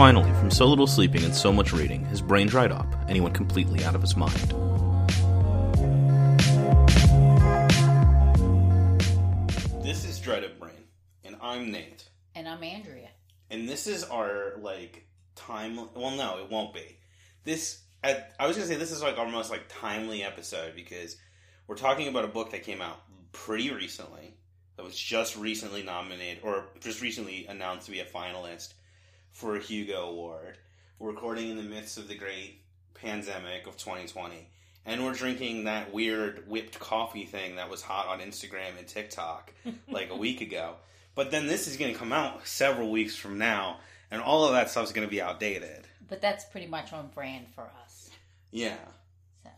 Finally, from so little sleeping and so much reading, his brain dried up and he went completely out of his mind. This is Dried Up Brain, and I'm Nate. And I'm Andrea. And this is our, like, time. Well, no, it won't be. This, I, I was going to say, this is like our most, like, timely episode because we're talking about a book that came out pretty recently, that was just recently nominated, or just recently announced to be a finalist for a Hugo Award. We're recording in the midst of the great pandemic of 2020. And we're drinking that weird whipped coffee thing that was hot on Instagram and TikTok like a week ago. But then this is going to come out several weeks from now, and all of that stuff is going to be outdated. But that's pretty much on brand for us. Yeah. So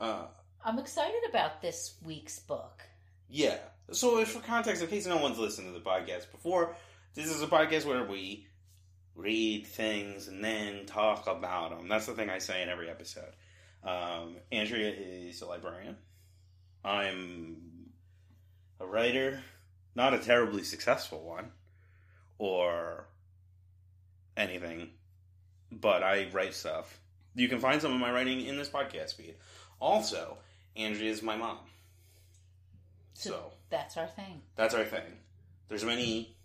Uh, I'm excited about this week's book. yeah. So, for context, in case no one's listened to the podcast before, this is a podcast where we read things and then talk about them. That's the thing I say in every episode. Um, Andrea is a librarian. I'm a writer, not a terribly successful one, or anything, but I write stuff. You can find some of my writing in this podcast feed. Also, Andrea is my mom. So, That's our thing. that's our thing. There's many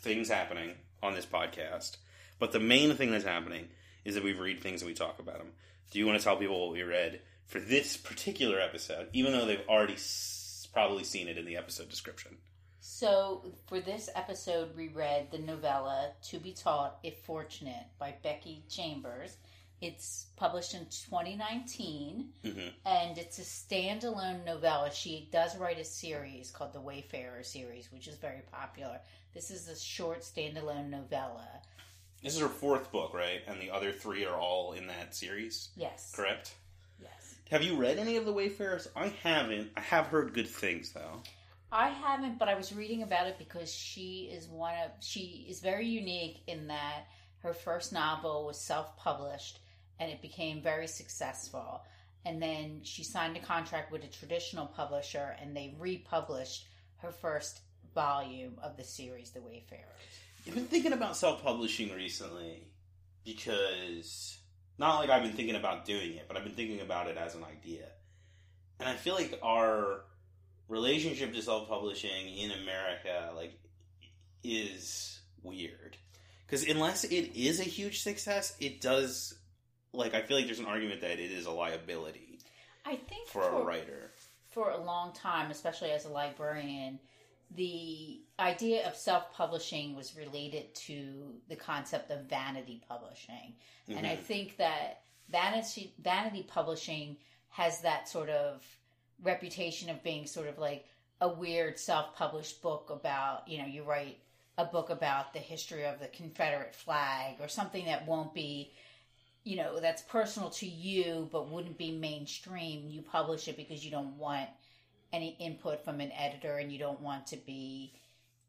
things happening on this podcast, but the main thing that's happening is that we read things and we talk about them. Do you want to tell people what we read for this particular episode, even though they've already s- probably seen it in the episode description? So for this episode, we read the novella "To Be Taught If Fortunate" by Becky Chambers. It's published in 2019, Mhm. and it's a standalone novella. She does write a series called the Wayfarer series, which is very popular. This is a short standalone novella. This is her fourth book, right? And the other three are all in that series, Yes. correct? Yes. Have you read any of the Wayfarers? I haven't. I have heard good things though. I haven't, but I was reading about it because she is one of she is very unique in that her first novel was self-published and it became very successful. And then she signed a contract with a traditional publisher and they republished her first volume of the series The Wayfarers. I've been thinking about self publishing recently because not like I've been thinking about doing it, but I've been thinking about it as an idea. And I feel like our relationship to self publishing in America like is weird. Cuz unless it is a huge success, it does like I feel like there's an argument that it is a liability I think for a writer. for a long time, especially as a librarian, the idea of self publishing was related to the concept of vanity publishing. And I Mhm. think that vanity, vanity publishing has that sort of reputation of being sort of like a weird self published book about, you know, you write a book about the history of the Confederate flag or something that won't be you know that's personal to you but wouldn't be mainstream you publish it because you don't want any input from an editor and you don't want to be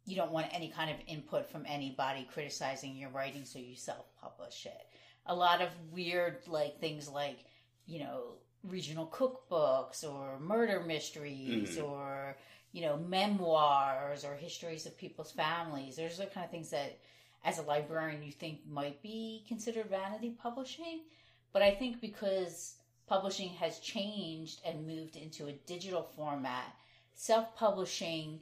you don't want any kind of input from anybody criticizing your writing so you self-publish it a lot of weird like things like you know regional cookbooks or murder mysteries Mhm. or you know memoirs or histories of people's families those are the kind of things that as a librarian you think might be considered vanity publishing. But I think because publishing has changed and moved into a digital format, self publishing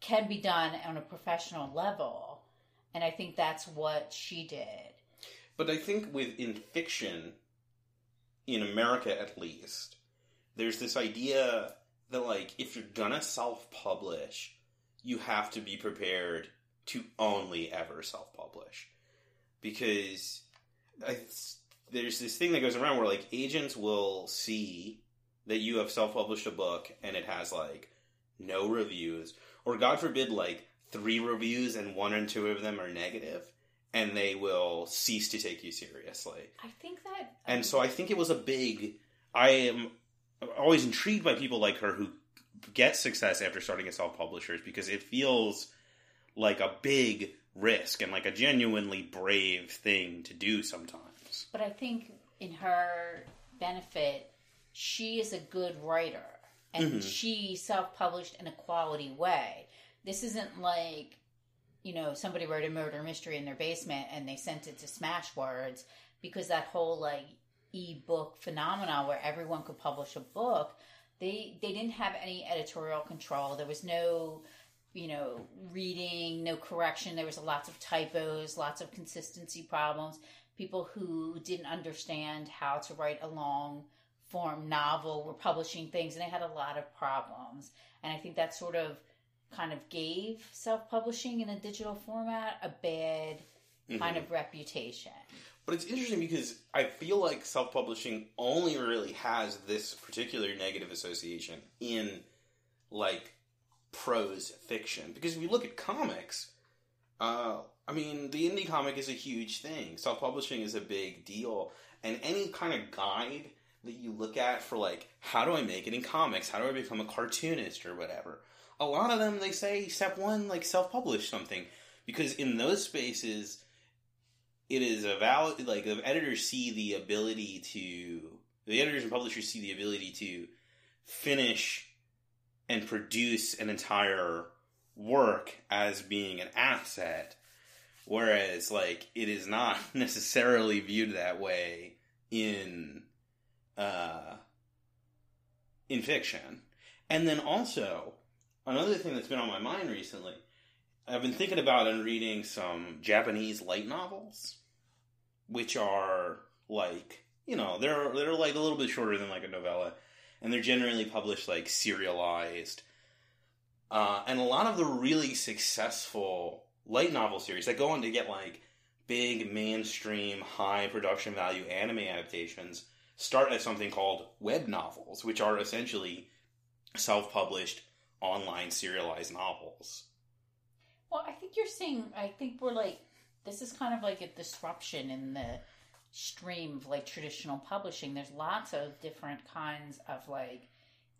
can be done on a professional level. And I think that's what she did. But I think within fiction, in America at least, there's this idea that like if you're gonna self-publish, you have to be prepared to only ever self-publish, because I, there's this thing that goes around where like agents will see that you have self-published a book and it has like no reviews, or God forbid like three reviews and one or two of them are negative and they will cease to take you seriously. I think that. And so I think it was a big. I am always intrigued by people like her who get success after starting as self publishers because it feels like a big risk and like a genuinely brave thing to do sometimes. But I think in her benefit, she is a good writer and Mhm. she self published in a quality way. This isn't like, you know, somebody wrote a murder mystery in their basement and they sent it to Smashwords because that whole like e-book phenomena where everyone could publish a book, they they didn't have any editorial control. There was no you know, reading, no correction. There was lots of typos, lots of consistency problems. People who didn't understand how to write a long form novel were publishing things, and they had a lot of problems. And I think that sort of kind of gave self publishing in a digital format a bad mm-hmm. kind of reputation. But it's interesting because I feel like self publishing only really has this particular negative association in like prose fiction. Because if you look at comics, uh, I mean, the indie comic is a huge thing. Self publishing is a big deal. And any kind of guide that you look at for, like, how do I make it in comics? How do I become a cartoonist or whatever? A lot of them, they say, step one, like, self publish something. Because in those spaces, it is a valid, like, the editors see the ability to, the editors and publishers see the ability to finish and produce an entire work as being an asset whereas like it is not necessarily viewed that way in uh in fiction and then also another thing that's been on my mind recently i've been thinking about and reading some japanese light novels which are like you know they're they're like a little bit shorter than like a novella and they're generally published like serialized. Uh, and a lot of the really successful light novel series that go on to get like big mainstream high production value anime adaptations start as something called web novels, which are essentially self published online serialized novels. Well, I think you're saying, I think we're like, this is kind of like a disruption in the stream of like traditional publishing. There's lots of different kinds of like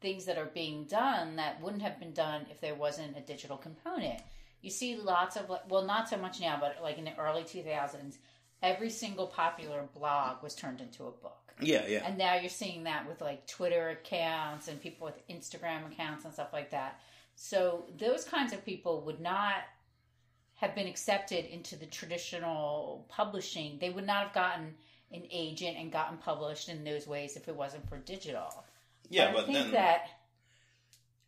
things that are being done that wouldn't have been done if there wasn't a digital component. You see lots of well, not so much now, but like in the early 2000s, every single popular blog was turned into a book. Yeah, yeah. And now you're seeing that with like Twitter accounts and people with Instagram accounts and stuff like that. So those kinds of people would not have been accepted into the traditional publishing. They would not have gotten an agent and gotten published in those ways if it wasn't for digital. Yeah, but, but I think then that,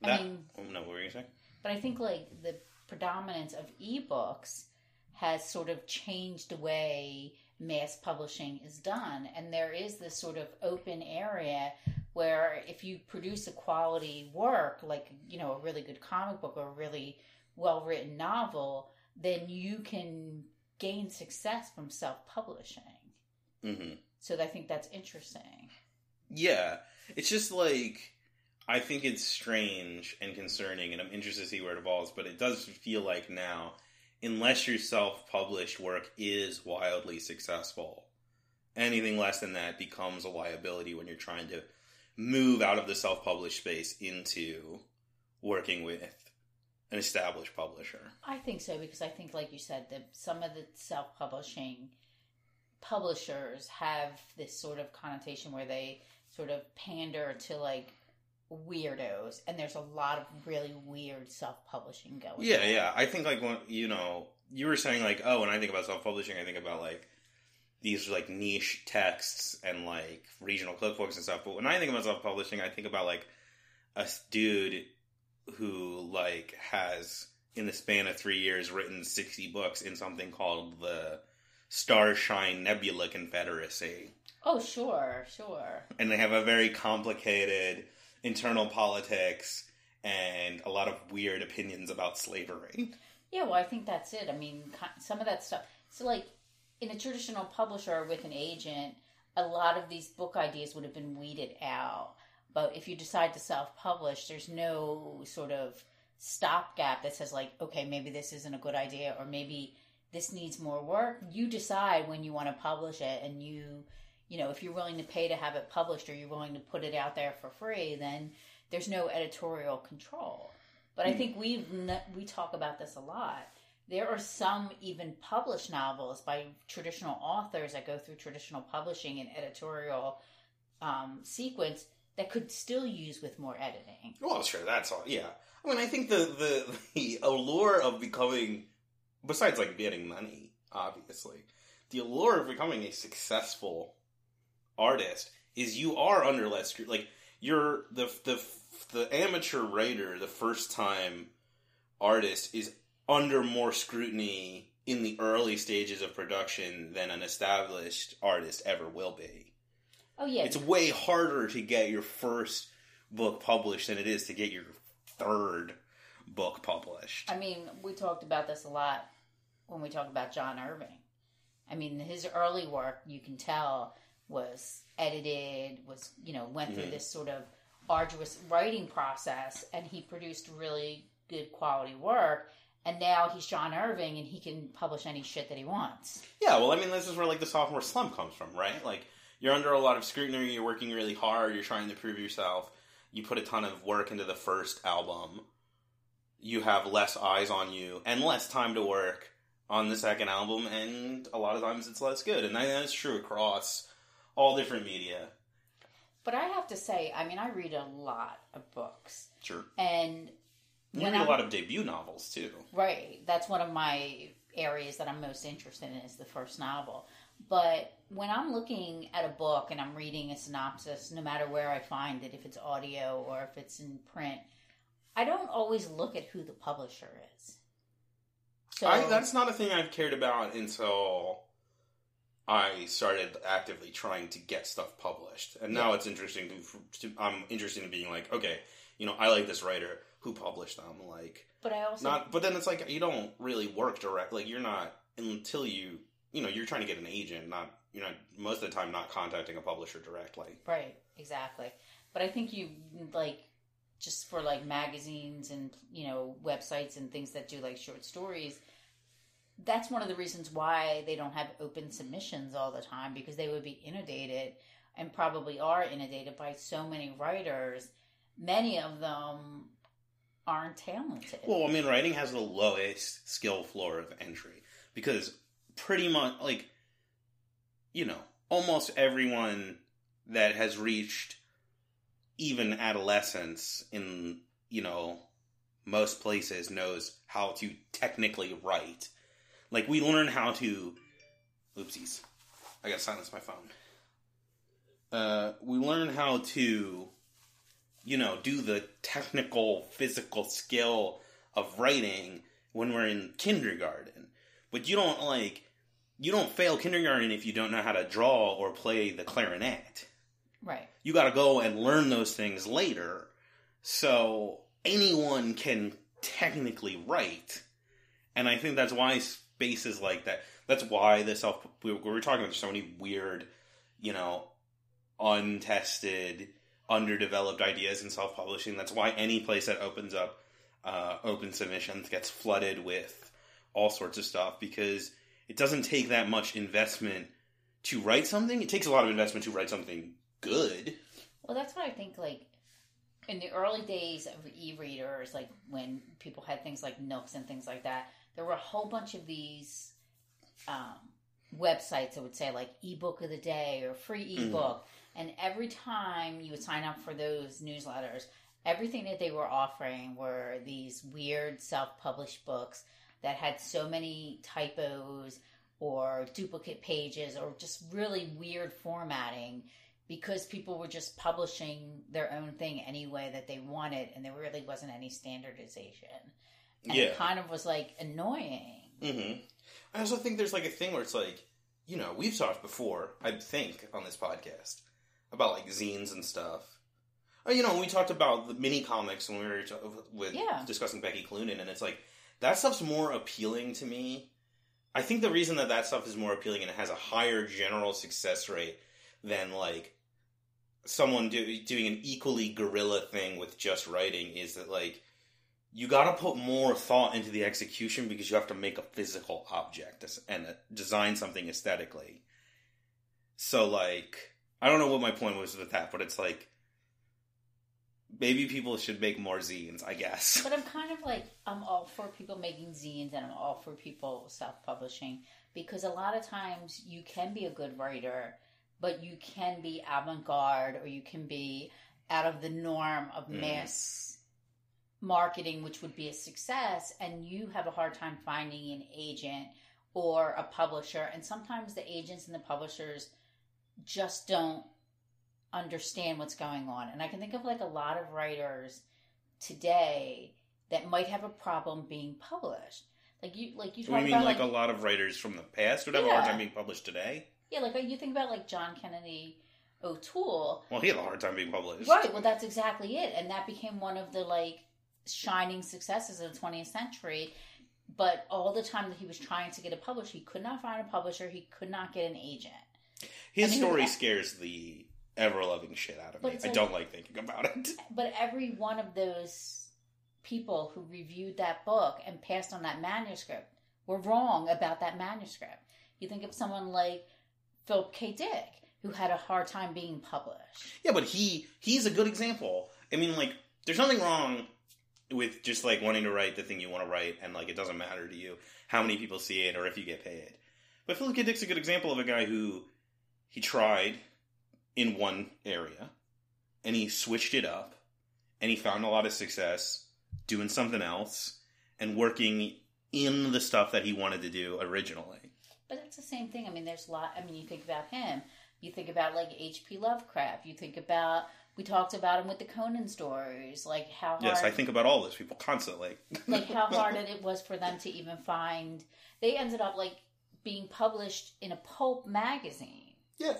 that. I mean, oh, no, what were you saying? But I think like the predominance of ebooks has sort of changed the way mass publishing is done, and there is this sort of open area where if you produce a quality work, like you know a really good comic book or a really well written novel, then you can gain success from self publishing. Mm-hmm. So I think that's interesting. Yeah, it's just like I think it's strange and concerning, and I'm interested to see where it evolves. But it does feel like now, unless your self-published work is wildly successful, anything less than that becomes a liability when you're trying to move out of the self-published space into working with an established publisher. I think so because I think, like you said, that some of the self-publishing publishers have this sort of connotation where they sort of pander to like weirdos and there's a lot of really weird self-publishing going yeah on. yeah i think like when you know you were saying like oh when i think about self-publishing i think about like these like niche texts and like regional cookbooks and stuff but when i think about self-publishing i think about like a dude who like has in the span of three years written 60 books in something called the Starshine Nebula Confederacy. Oh, sure, sure. And they have a very complicated internal politics and a lot of weird opinions about slavery. Yeah, well, I think that's it. I mean, some of that stuff. So, like, in a traditional publisher with an agent, a lot of these book ideas would have been weeded out. But if you decide to self publish, there's no sort of stopgap that says, like, okay, maybe this isn't a good idea, or maybe this needs more work. You decide when you want to publish it, and you, you know, if you're willing to pay to have it published or you're willing to put it out there for free, then there's no editorial control. But. I hmm. think we've we talk about this a lot. There are some even published novels by traditional authors that go through traditional publishing and editorial um, sequence that could still use with more editing. Well, sure, that's all. Yeah, I mean, I think the the the allure of becoming besides like getting money, obviously, the allure of becoming a successful artist is you are under less scru- like you're the the the amateur writer, the first time artist is under more scrutiny in the early stages of production than an established artist ever will be. Oh yeah, It's way harder to get your first book published than it is to get your third book published. I mean, we talked about this a lot when we talked about John Irving. I mean, his early work, you can tell, was edited, was, you know, went through Mhm. this sort of arduous writing process, and he produced really good quality work. And now he's John Irving, and he can publish any shit that he wants. Yeah, well, I mean, this is where like the sophomore slump comes from, right? Like you're under a lot of scrutiny, you're working really hard, you're trying to prove yourself. You put a ton of work into the first album. You have less eyes on you and less time to work on the second album, and a lot of times it's less good. And that's true across all different media. But I have to say, I mean, I read a lot of books, Sure. and You read a I'm- lot of debut novels too. Right. That's one of my areas that I'm most interested in is the first novel. But when I'm looking at a book and I'm reading a synopsis, no matter where I find it, if it's audio or if it's in print, I don't always look at who the publisher is. So I, that's not a thing I've cared about until I started actively trying to get stuff published, and now it's interesting to, to. I'm interested in being like, okay, you know, I like this writer who published them, like but I also not. But then it's like you don't really work direct. Like you're not until you, you know, you're trying to get an agent. Not you're not most of the time not contacting a publisher directly. Right, exactly. But I think you like just for like magazines and you know websites and things that do like short stories. That's one of the reasons why they don't have open submissions all the time because they would be inundated and probably are inundated by so many writers. Many of them aren't talented. Well, I mean, writing has the lowest skill floor of entry because pretty much, like, you know, almost everyone that has reached even adolescence in, you know, most places knows how to technically write. Like, we learn how to. Oopsies. I gotta silence my phone. Uh, we learn how to you know, do the technical, physical skill of writing when we're in kindergarten. But you don't like, you don't fail kindergarten if you don't know how to draw or play the clarinet. right. You got to go and learn those things later. So anyone can technically write, and I think that's why spaces like that. That's why the self we were talking about There's so many weird, you know, untested, underdeveloped ideas in self publishing. That's why any place that opens up uh, open submissions gets flooded with all sorts of stuff because it doesn't take that much investment to write something. It takes a lot of investment to write something good. Well, that's what I think. Like in the early days of e-readers, like when people had things like Nooks and things like that, there were a whole bunch of these um, websites that would say like ebook of the day or free Mhm. ebook, and every time you would sign up for those newsletters, everything that they were offering were these weird self-published books that had so many typos or duplicate pages or just really weird formatting because people were just publishing their own thing any way that they wanted and there really wasn't any standardization. And Yeah. it kind of was like annoying. hmm I also think there's like a thing where it's like, you know, we've talked before, I think, on this podcast about like zines and stuff. Oh, you know, we talked about the mini comics when we were t- with Yeah. discussing Becky Cloonan, and it's like that stuff's more appealing to me. I think the reason that that stuff is more appealing and it has a higher general success rate than like someone do, doing an equally guerrilla thing with just writing is that like you got to put more thought into the execution because you have to make a physical object and uh, design something aesthetically. So like, I don't know what my point was with that, but it's like maybe people should make more zines, I guess. But I'm kind of like I'm all for people making zines and I'm all for people self-publishing because a lot of times you can be a good writer, but you can be avant-garde or you can be out of the norm of mass marketing, which would be a success, and you have a hard time finding an agent or a publisher. And sometimes the agents and the publishers just don't understand what's going on. And I can think of like a lot of writers today that might have a problem being published. Like you, like you talk We mean about like, a lot of writers from the past would have a hard time being published today. yeah, like you think about like John Kennedy O'Toole. Well, he had a hard time being published. Right. Well, that's exactly it, and that became one of the like shining successes of the 20th century. But all the time that he was trying to get a publisher, he could not find a publisher. He could not get an agent. His I mean, story scares the ever loving shit out of me. it's I don't like thinking about it. But every one of those people who reviewed that book and passed on that manuscript were wrong about that manuscript. You think of someone like Philip K. Dick, who had a hard time being published. Yeah, but he he's a good example. I mean, like, there's nothing wrong with just like wanting to write the thing you want to write, and like it doesn't matter to you how many people see it or if you get paid. But Philip K. Dick's a good example of a guy who he tried in one area, and he switched it up, and he found a lot of success doing something else and working in the stuff that he wanted to do originally. But it's the same thing. I mean, there's a lot. I mean, you think about him. You think about like H.P. Lovecraft. You think about we talked about him with the Conan stories, like how hard, Yes, I think about all those people constantly. like how hard it was for them to even find. They ended up like being published in a pulp magazine. Yeah.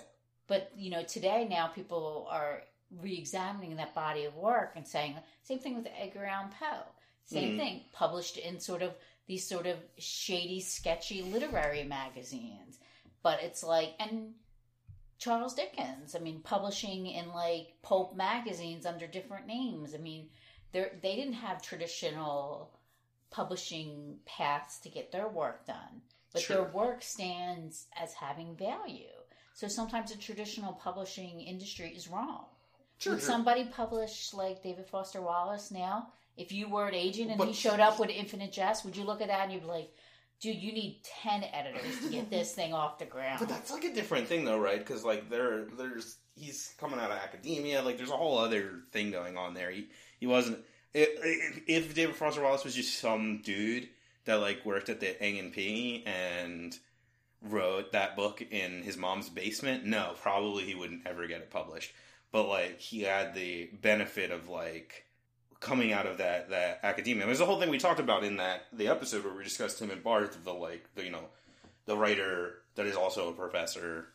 But you know, today now people are re-examining that body of work and saying same thing with Edgar Allan Poe. Same Mhm. thing, published in sort of these sort of shady, sketchy literary magazines. But it's like and Charles Dickens, I mean, publishing in like pulp magazines under different names. I mean, they they didn't have traditional publishing paths to get their work done, but Sure. their work stands as having value. So sometimes the traditional publishing industry is wrong. Would somebody publish like David Foster Wallace now? If you were an agent and he showed up with Infinite Jest, would you look at that and you'd be like, dude, you need 10 editors to get this thing off the ground? But that's like a different thing, though, right? Because like there, there's he's coming out of academia. Like there's a whole other thing going on there. He he wasn't. If, David Foster Wallace was just some dude that like worked at the A and P and wrote that book in his mom's basement, no, probably he wouldn't ever get it published. But like he had the benefit of like coming out of that that academia. There's a whole thing we talked about in that the episode where we discussed him and Barth, the like the you know the writer that is also a professor,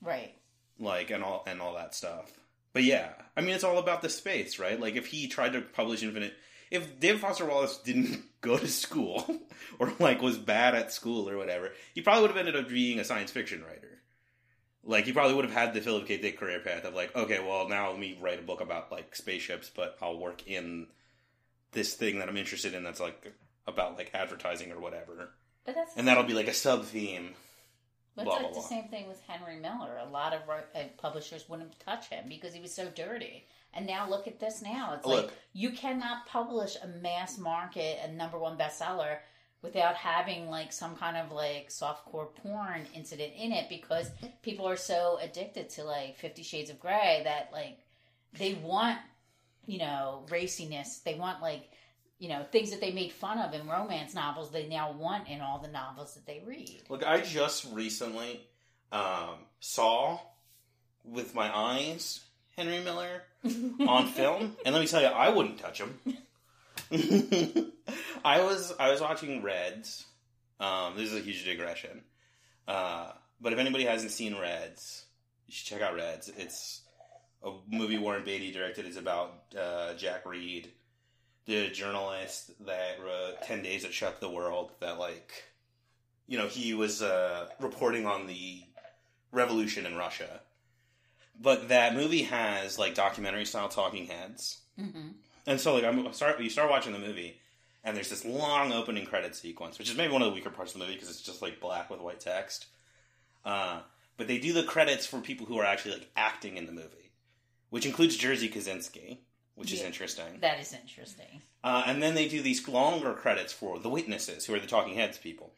right. like and all and all that stuff. But yeah, I mean it's all about the space, right? Like if he tried to publish Infinite, if David Foster Wallace didn't go to school or like was bad at school or whatever, he probably would have ended up being a science fiction writer. Like he probably would have had the Philip K. Dick career path of like, okay, well now let me write a book about like spaceships, but I'll work in this thing that I'm interested in that's like about like advertising or whatever, But that's and that'll be like a sub theme. But blah, it's like blah, the blah. same thing with Henry Miller. A lot of uh, publishers wouldn't touch him because he was so dirty. And now look at this now. It's like you cannot publish a mass market and number one bestseller without having like some kind of like softcore porn incident in it because people are so addicted to like 50 shades of gray that like they want you know raciness. They want like you know things that they made fun of in romance novels. They now want in all the novels that they read. Look, I just recently um, saw with my eyes Henry Miller on film, and let me tell you, I wouldn't touch him. I was I was watching Reds. Um, this is a huge digression, uh, but if anybody hasn't seen Reds, you should check out Reds. It's a movie Warren Beatty directed. It's about uh, Jack Reed, the journalist that wrote Ten Days That Shook the World. That like you know, he was uh, reporting on the revolution in Russia. But that movie has like documentary style talking heads, hmm and so like I'm start you start watching the movie, and there's this long opening credit sequence, which is maybe one of the weaker parts of the movie because it's just like black with white text. Uh, but they do the credits for people who are actually like acting in the movie, which includes Jersey Kaczynski, which is interesting. That is interesting. Uh, and then they do these longer credits for the witnesses, who are the talking heads people.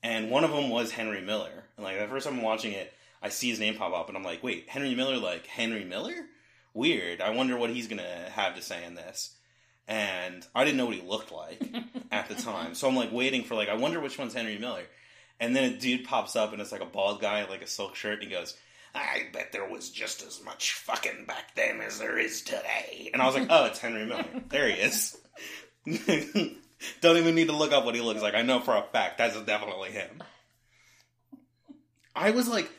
And one of them was Henry Miller. And like the first time I'm watching it, I see his name pop up, and I'm like, wait, Henry Miller, like Henry Miller? Weird. I wonder what he's gonna have to say in this. And I didn't know what he looked like at the time. So I'm like waiting for like I wonder which one's Henry Miller. And then a dude pops up and it's like a bald guy in like a silk shirt and he goes, I bet there was just as much fucking back then as there is today. And I was like, oh, it's Henry Miller. There he is. Don't even need to look up what he looks like. I know for a fact that's definitely him. I was like,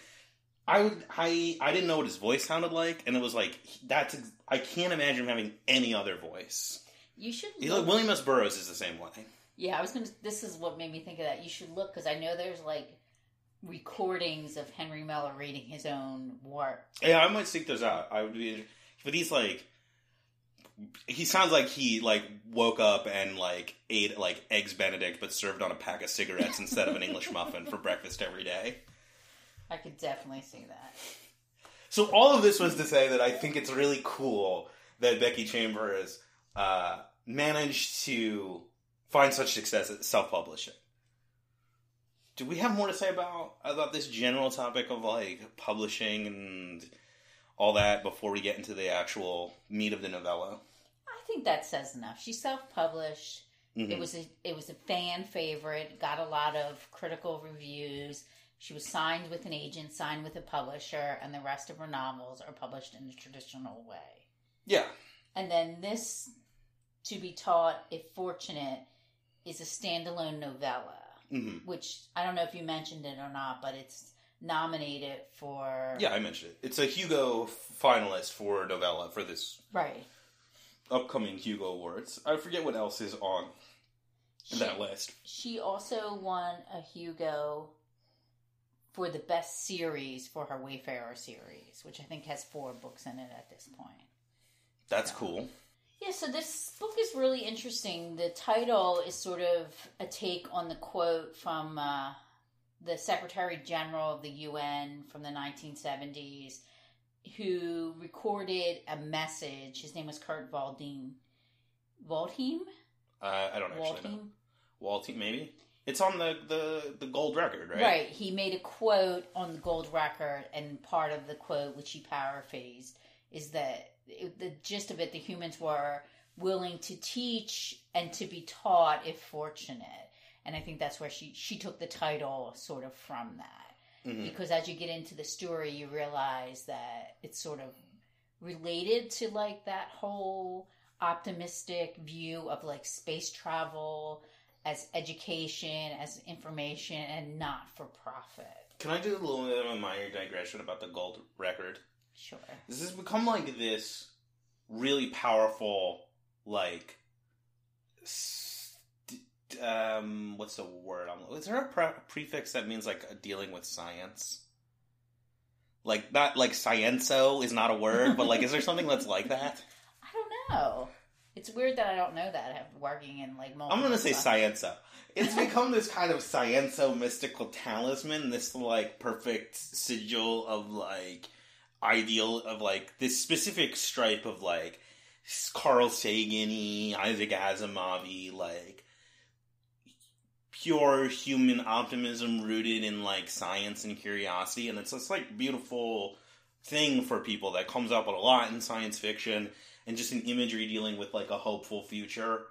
I would, I, I didn't know what his voice sounded like, and it was like that's. I can't imagine him having any other voice. You should. Look- William S. Burroughs is the same way. Yeah, I was gonna. This is what made me think of that. You should look because I know there's like recordings of Henry Miller reading his own work. Yeah, I might seek those out. I would be, but he's like, he sounds like he like woke up and like ate like eggs Benedict, but served on a pack of cigarettes instead of an English muffin for breakfast every day. I could definitely see that. So all of this was to say that I think it's really cool that Becky Chambers uh, managed to find such success at self-publishing. Do we have more to say about about this general topic of like publishing and all that before we get into the actual meat of the novella? I think that says enough. She self-published. Mhm. It was a it was a fan favorite. Got a lot of critical reviews. She was signed with an agent, signed with a publisher, and the rest of her novels are published in the traditional way. yeah, And then this, to be taught if fortunate, is a standalone novella, hmm which I don't know if you mentioned it or not, but it's nominated for yeah. I mentioned it. It's a Hugo finalist for novella for this right. upcoming Hugo Awards. I forget what else is on She, that list. she also won a Hugo for the best series for her Wayfarer series, which I think has four books in it at this point. That's cool. Yeah, so this book is really interesting. The title is sort of a take on the quote from uh, the Secretary General of the UN from the 1970s, who recorded a message. His name was Kurt Waldheim. Waldheim? Uh, I don't actually know. Waldheim? Maybe. It's on the, the, the gold record, right? Right. He made a quote on the gold record, and part of the quote, which he paraphrased, is that it, the gist of it, the humans were willing to teach and to be taught if fortunate. And I think that's where she, she took the title sort of from that. Mhm. Because as you get into the story, you realize that it's sort of related to like that whole optimistic view of like space travel as education, as information, and not for profit. Can I do a little bit of a minor digression about the gold record? Sure. This has become like this really powerful, like, s- d- um, what's the word? I'm, is there a pre- prefix that means like dealing with science? Like not like scienzo is not a word, but like, is there something that's like that? I don't know. It's weird that I don't know that. I'm working in like multiple. I'm gonna say stuff. scienzo. It's become this kind of scienzo mystical talisman, this like perfect sigil of like ideal of like this specific stripe of like Carl Sagan Isaac Asimov like pure human optimism rooted in like science and curiosity. And it's this like beautiful thing for people that comes up a lot in science fiction and just an imagery dealing with like a hopeful future.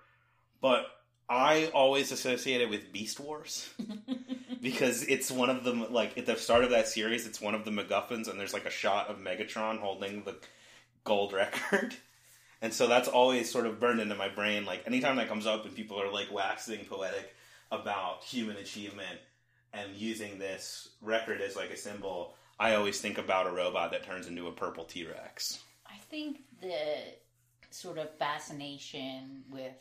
But I always associate it with Beast Wars because it's one of the like at the start of that series, it's one of the MacGuffins, and there's like a shot of Megatron holding the gold record, and so that's always sort of burned into my brain. Like anytime that comes up and people are like waxing poetic about human achievement and using this record as like a symbol, I always think about a robot that turns into a purple T Rex. I think the sort of fascination with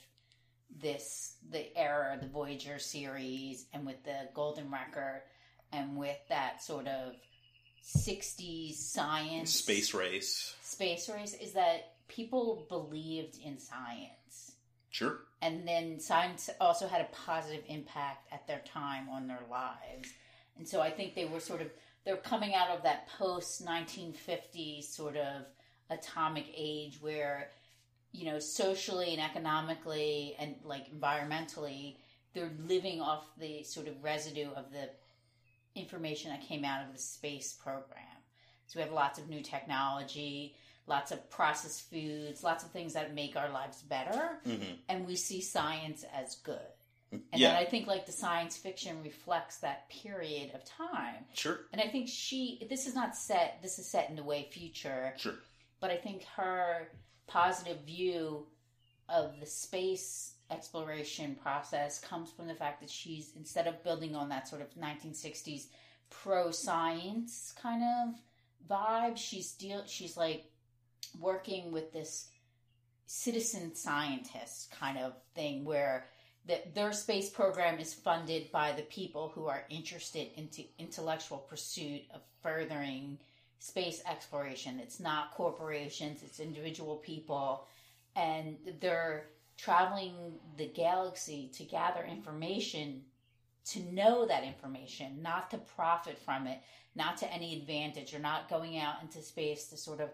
this, the era, the Voyager series, and with the Golden Record, and with that sort of 60s science Space race, space race is that people believed in science. sure. And then science also had a positive impact at their time on their lives. And so I think they were sort of they're coming out of that post 1950s sort of atomic age where you know socially and economically and like environmentally they're living off the sort of residue of the information that came out of the space program. So we have lots of new technology. lots of processed foods, lots of things that make our lives better, hmm and we see science as good. And Yeah, I think like the science fiction reflects that period of time. sure, And I think she this is not set this is set in the way future, sure. but I think her positive view of the space exploration process comes from the fact that she's instead of building on that sort of 1960s pro science kind of vibe, she's deal she's like working with this citizen scientist kind of thing where that their space program is funded by the people who are interested into intellectual pursuit of furthering space exploration. It's not corporations, it's individual people and they're traveling the galaxy to gather information to know that information, not to profit from it, not to any advantage. You're not going out into space to sort of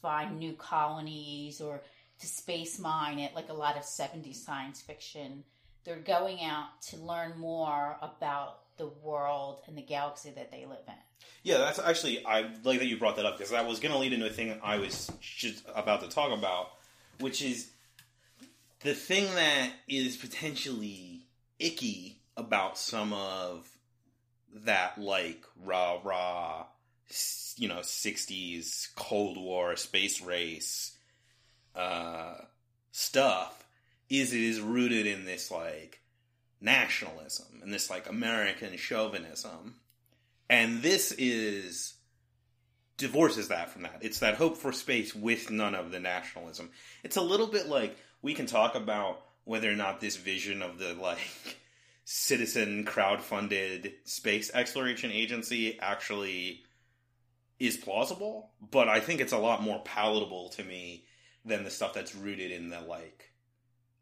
find new colonies or to space mine it like a lot of 70s science fiction. They're going out to learn more about the world and the galaxy that they live in. Yeah, that's actually I like that you brought that up because I was going to lead into a thing I was just about to talk about, which is the thing that is potentially icky about some of that like rah rah, you know, '60s Cold War space race uh, stuff is it is rooted in this like nationalism and this like American chauvinism. And this is divorces that from that. It's that hope for space with none of the nationalism. It's a little bit like we can talk about whether or not this vision of the like citizen crowd-funded space exploration agency actually is plausible, but I think it's a lot more palatable to me than the stuff that's rooted in the like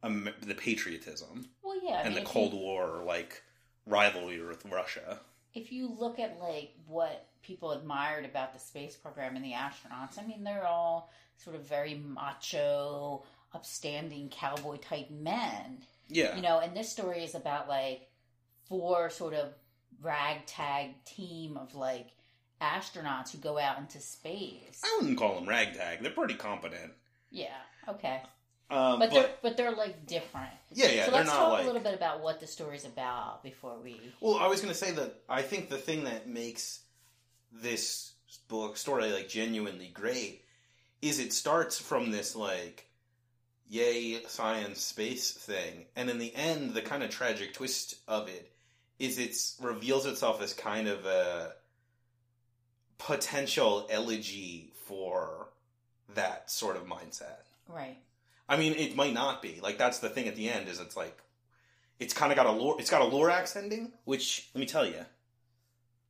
um, the patriotism Well, yeah, I and mean, the if you- Cold War like rivalry with Russia. If you look at like what people admired about the space program and the astronauts, I mean, they're all sort of very macho, upstanding cowboy type men, Yeah. you know. And this story is about like four sort of ragtag team of like astronauts who go out into space. I wouldn't call them ragtag. They're pretty competent. Yeah, okay, Um, but, but, they're but they're like different. yeah, yeah, so let's talk like. a little bit about what the story's about before we. Well, I was going to say that I think the thing that makes this book story like genuinely great is it starts from this like yay science space thing, and in the end, the kind of tragic twist of it is it reveals itself as kind of a potential elegy for that sort of mindset. Right. I mean, it might not be. Like that's the thing at the end is it's like it's kind of got a lore. It's got a Lorax ending, which let me tell you,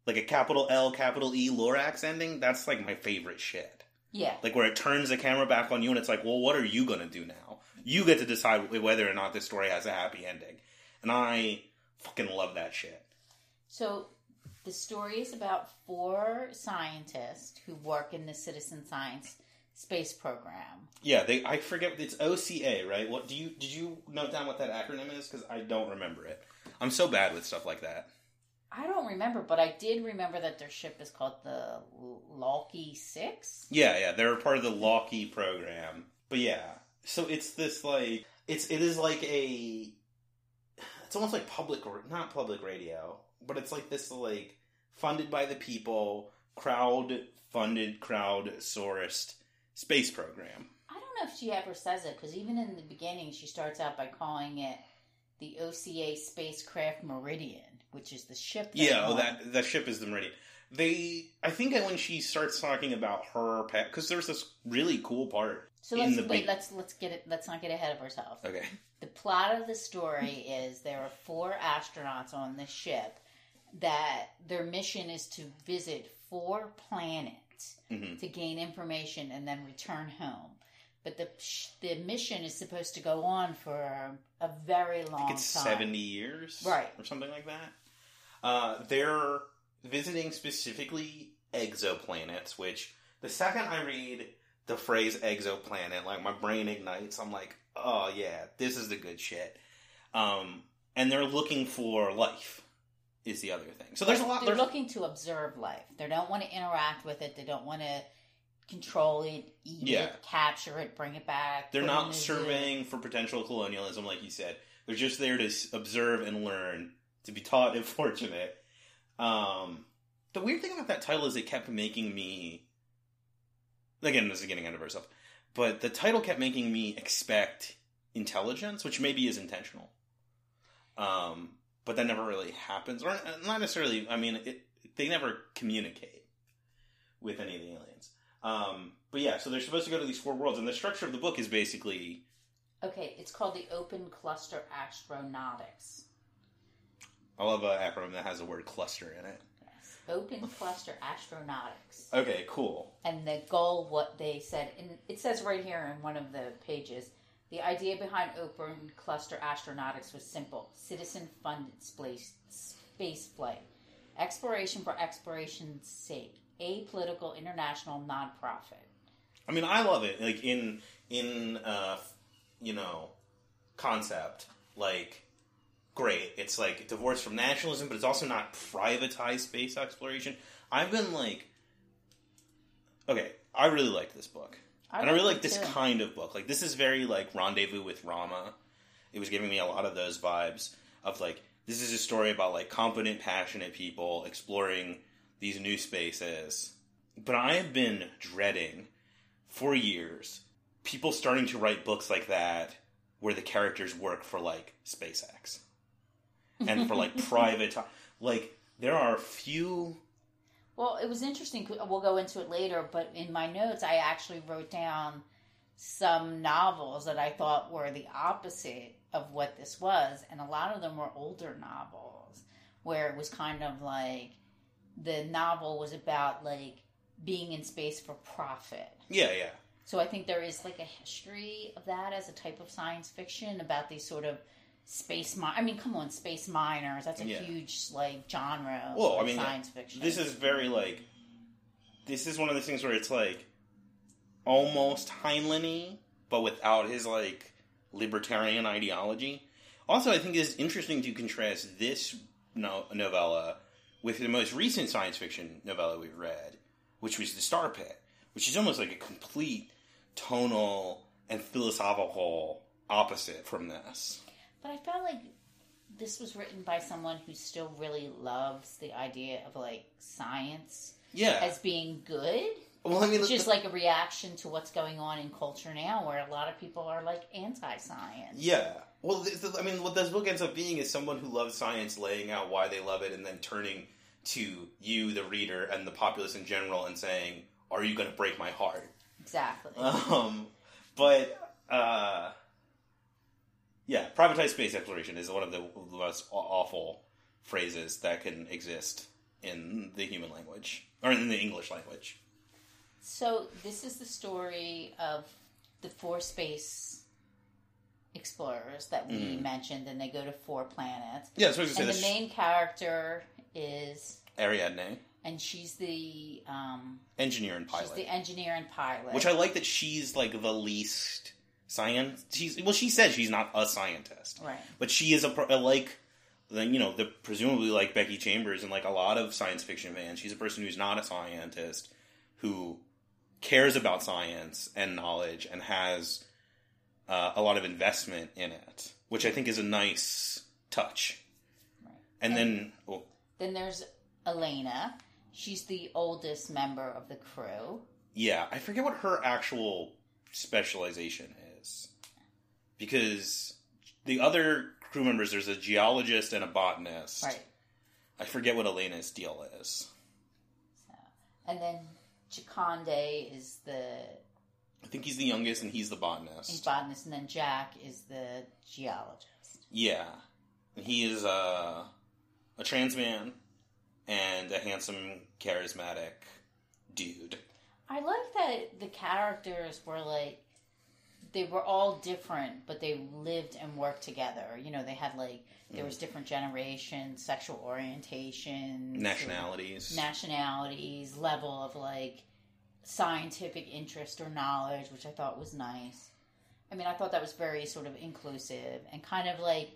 like a capital L, capital E Lorax ending. That's like my favorite shit. Yeah. Like where it turns the camera back on you and it's like, well, what are you gonna do now? You get to decide whether or not this story has a happy ending, and I fucking love that shit. So the story is about four scientists who work in the citizen science space program. Yeah, they. I forget. It's OCA, right? What do you did you note down what that acronym is? Because I don't remember it. I'm so bad with stuff like that. I don't remember, but I did remember that their ship is called the Lawki Six. Yeah, yeah, they're part of the Lawki program. But yeah, so it's this like it's it is like a it's almost like public not public radio, but it's like this like funded by the people, crowd funded, crowd sourced space program. I don't know if she ever says it because even in the beginning, she starts out by calling it the OCA spacecraft Merian, which is the ship. they're Yeah, oh, that that ship is the Merian. They, I think, that when she starts talking about her pet, because there's this really cool part. So let's the wait. Let's let's get it. Let's not get ahead of ourselves. Okay. The plot of the story is there are four astronauts on this ship that their mission is to visit four planets hmm to gain information and then return home. But the the mission is supposed to go on for a very long I think it's time. seventy years, Right. or something like that. Uh, they're visiting specifically exoplanets. Which the second I read the phrase exoplanet, like my brain ignites. I'm like, oh yeah, this is the good shit. Um, and they're looking for life. Is the other thing. So there's a lot. They're looking to observe life. They don't want to interact with it. They don't want to control it, eat Yeah. it, capture it, bring it back. They're put it in not surveying for potential colonialism, like you said. They're just there to observe and learn, to be taught if fortunate. Um, the weird thing about that title is it kept making me. Again, this is getting ahead of ourselves. But the title kept making me expect intelligence, which maybe is intentional. Um, but that never really happens. Or not necessarily, I mean, it, they never communicate with any of the aliens. Um, but yeah, so they're supposed to go to these four worlds, and the structure of the book is basically Okay, it's called the Open Cluster Astronautics. I love an acronym that has the word cluster in it. Yes, Open Cluster Astronautics. Okay, cool. And the goal, what they said, and it says right here in one of the pages, the idea behind Open Cluster Astronautics was simple: citizen-funded space space flight, exploration for exploration's sake, apolitical international nonprofit. I mean, I love it. Like in in uh, you know concept, like great. It's like divorced from nationalism, but it's also not privatized space exploration. I've been like, okay, I really liked this book. And I really like this too. kind of book. Like this is very like Rendezvous with Rama. It was giving me a lot of those vibes of like this is a story about like competent, passionate people exploring these new spaces. But I have been dreading for years people starting to write books like that where the characters work for like SpaceX and for like private like there are few Well, it was interesting. We'll go into it later, but in my notes, I actually wrote down some novels that I thought were the opposite of what this was, and a lot of them were older novels where it was kind of like the novel was about like being in space for profit. yeah yeah So I think there is like a history of that as a type of science fiction about these sort of space mi- I mean, come on, space miners. That's a Yeah. huge like genre. of, Well, I mean, science fiction. this is very like this is one of those things where it's like almost Heinlein but without his like libertarian ideology. Also, I think it's interesting to contrast this no- novella with the most recent science fiction novella we've read, which was The Star Pit, which is almost like a complete tonal and philosophical opposite from this. But I felt like this was written by someone who still really loves the idea of like science Yeah. as being good. well, I mean, the- just like a reaction to what's going on in culture now, where a lot of people are like anti-science. Yeah. Well, th- th- I mean, what this book ends up being is someone who loves science laying out why they love it and then turning to you, the reader, and the populace in general and saying, Are you going to break my heart? Exactly. Um, but, uh, yeah, privatized space exploration is one of the, most awful phrases that can exist in the human language, or in the English language. so this is the story of the four space explorers that we Mhm. mentioned, and they go to four planets. Yeah, so I was And the say main character is, Ariadne, and she's the um, engineer and pilot. she's the engineer and pilot. Which I like that she's like the least science. She's well, she says she's not a scientist, right. but she is a, pro- like then you know the presumably like Becky Chambers and like a lot of science fiction fans. She's a person who's not a scientist who cares about science and knowledge and has uh, a lot of investment in it, which I think is a nice touch. Right. And then, well, Then there's Elena. She's the oldest member of the crew. Yeah, I forget what her actual specialization is. Because the other crew members, there's a geologist and a botanist. Right. I forget what Elena's deal is. So, and then Chikondi is the I think he's the youngest and he's the botanist. he's botanist. botanist, and then Jack is the geologist. Yeah. And he is uh, a trans man and a handsome, charismatic dude. I like that the characters were like they were all different, but they lived and worked together. You know, they had like there mm. was different generations, sexual orientations, Nationalities. nationalities, level of like scientific interest or knowledge, which I thought was nice. I mean, I thought that was very sort of inclusive and kind of like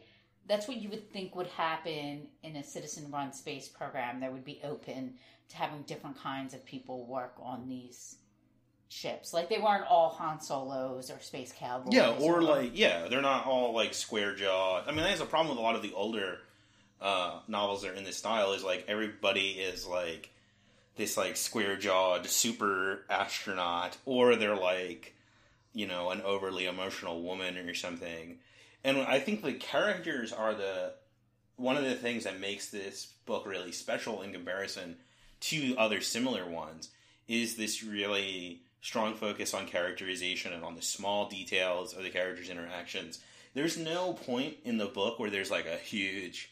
that's what you would think would happen in a citizen run space program that would be open to having different kinds of people work on these ships. Like they weren't all Han Solos or space cowboys. Yeah, or like yeah, they're not all like square jawed. I mean, that's a problem with a lot of the older uh, novels that are in this style. Is like everybody is like this like square jawed super astronaut, or they're like you know an overly emotional woman or something. And I think the characters are the one of the things that makes this book really special in comparison to other similar ones is this really strong focus on characterization and on the small details of the characters' interactions. There's no point in the book where there's like a huge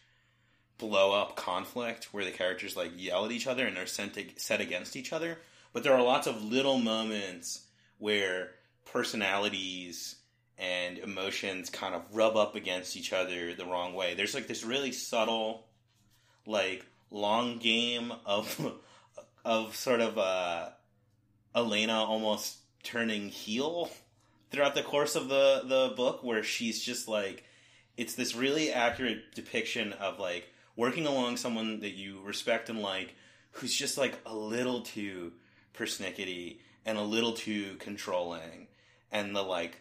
blow up conflict where the characters like yell at each other and are sent to, set against each other, but there are lots of little moments where personalities and emotions kind of rub up against each other the wrong way. There's like this really subtle like long game of of sort of uh Elena almost turning heel throughout the course of the the book where she's just like it's this really accurate depiction of like working along someone that you respect and like who's just like a little too persnickety and a little too controlling. And the like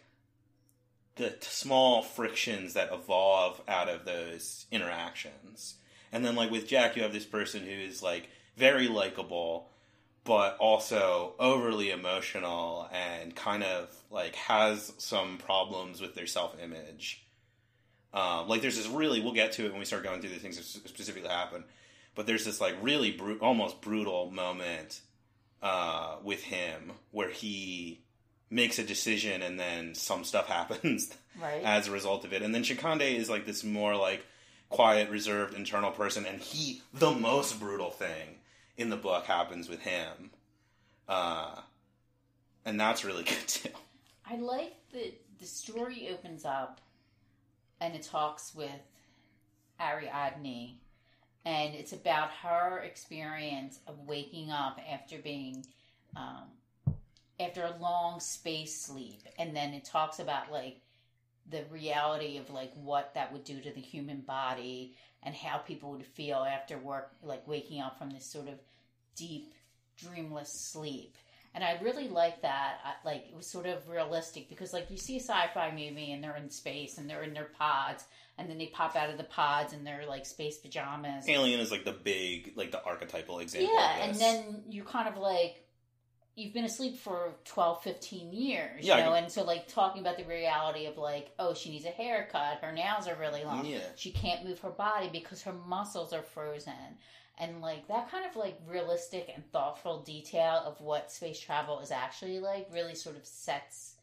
the t- small frictions that evolve out of those interactions. And then like with Jack you have this person who is like very likable but also overly emotional and kind of like has some problems with their self image. Um, like there's this really, we'll get to it when we start going through the things that specifically happen, but there's this like really bru- almost brutal moment uh, with him where he makes a decision and then some stuff happens right. as a result of it. And then Chikondi is like this more like quiet, reserved, internal person, and he the most brutal thing in the book happens with him. Uh, and that's really good too. I like that the story opens up and it talks with Ariadne, and it's about her experience of waking up after being um, after a long space sleep, and then it talks about like the reality of like what that would do to the human body and how people would feel after work, like waking up from this sort of deep, dreamless sleep. And I really like that. I, like it was sort of realistic because, like, you see a sci-fi movie and they're in space and they're in their pods, and then they pop out of the pods and they're like space pajamas. Alien is like the big, like the archetypal example. yeah, and then you kind of like you've been asleep for 12 15 years Yeah, you know and so like talking about the reality of like oh she needs a haircut her nails are really long Yeah. she can't move her body because her muscles are frozen and like that kind of like realistic and thoughtful detail of what space travel is actually like really sort of sets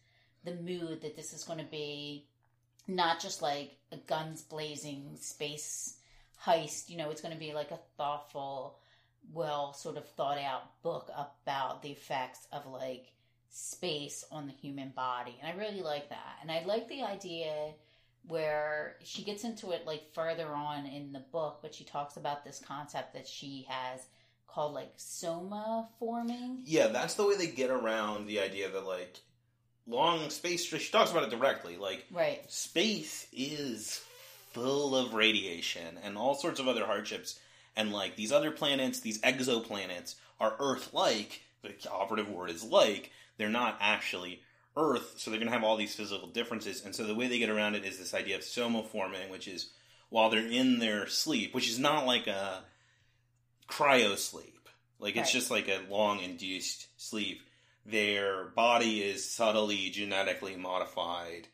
the mood that this is going to be not just like a guns blazing space heist you know it's going to be like a thoughtful well sort of thought out book about the effects of like space on the human body and i really like that and i like the idea where she gets into it like further on in the book but she talks about this concept that she has called like soma forming yeah, that's the way they get around the idea that like long space. She talks about it directly. Like right space is full of radiation and all sorts of other hardships, and like these other planets, these exoplanets are Earth-like. The operative word is like. They're not actually Earth, so they're going to have all these physical differences. And so the way they get around it is this idea of somaforming, which is while they're in their sleep, which is not like a cryo sleep. Like it's Right. just like a long induced sleep. Their body is subtly genetically modified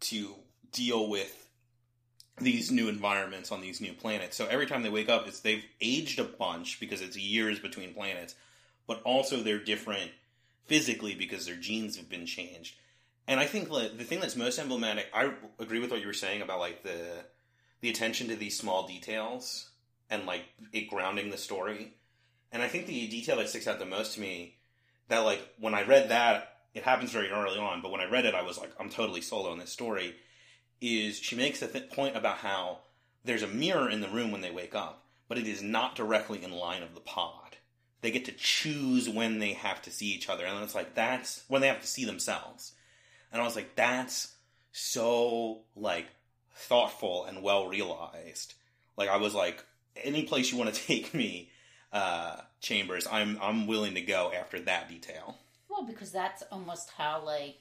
to deal with these new environments on these new planets. So every time they wake up, it's they've aged a bunch because it's years between planets, but also they're different physically because their genes have been changed. And I think like, the thing that's most emblematic, I agree with what you were saying about like the the attention to these small details and like it grounding the story. And I think the detail that sticks out the most to me that like when I read that, it happens very early on, but when I read it, I was like, I'm totally sold on this story. Is she makes a th- point about how there's a mirror in the room when they wake up, but it is not directly in line of the pod. They get to choose when they have to see each other, and it's like that's when they have to see themselves. And I was like, that's so like thoughtful and well realized. Like I was like, any place you want to take me, uh, Chambers, I'm I'm willing to go after that detail. well because that's almost how like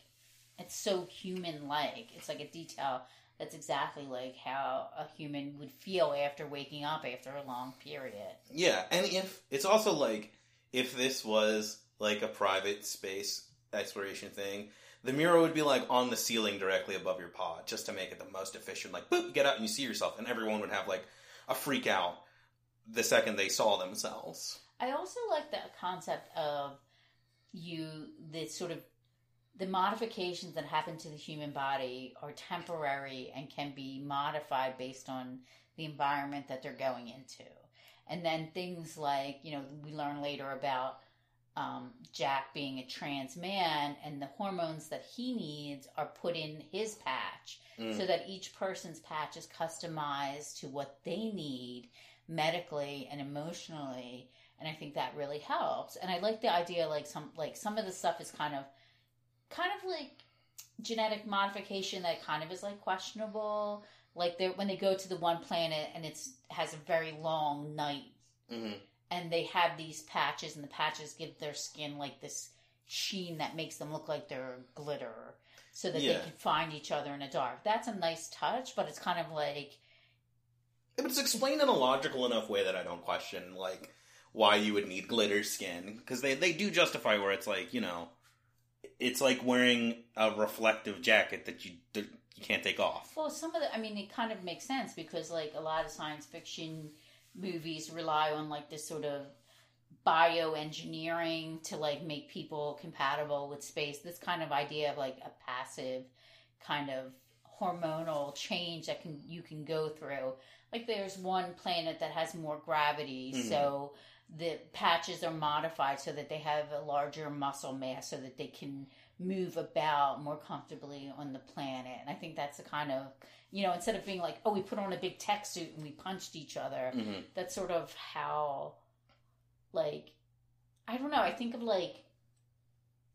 it's so human like. It's like a detail that's exactly like how a human would feel after waking up after a long period. Yeah, and if it's also like if this was like a private space exploration thing, the mirror would be like on the ceiling directly above your pod just to make it the most efficient. Like, boop, you get out and you see yourself, and everyone would have like a freak out the second they saw themselves. I also like the concept of you, the sort of the modifications that happen to the human body are temporary and can be modified based on the environment that they're going into. And then things like, you know, we learn later about um, Jack being a trans man and the hormones that he needs are put in his patch Mm. so that each person's patch is customized to what they need medically and emotionally and i think that really helps and i like the idea like some like some of the stuff is kind of kind of like genetic modification that kind of is like questionable. Like they when they go to the one planet and it's has a very long night hmm and they have these patches and the patches give their skin like this sheen that makes them look like they're glitter so that Yeah. they can find each other in the dark. That's a nice touch but it's kind of like But it's explained in a logical enough way that I don't question like why you would need glitter skin because they they do justify where it's like you know it's like wearing a reflective jacket that you that you can't take off. well some of the i mean it kind of makes sense because like a lot of science fiction movies rely on like this sort of bioengineering to like make people compatible with space this kind of idea of like a passive kind of hormonal change that can you can go through like there's one planet that has more gravity Mhm. so the patches are modified so that they have a larger muscle mass so that they can move about more comfortably on the planet. And i think that's the kind of you know instead of being like oh we put on a big tech suit and we punched each other hmm that's sort of how like i don't know i think of like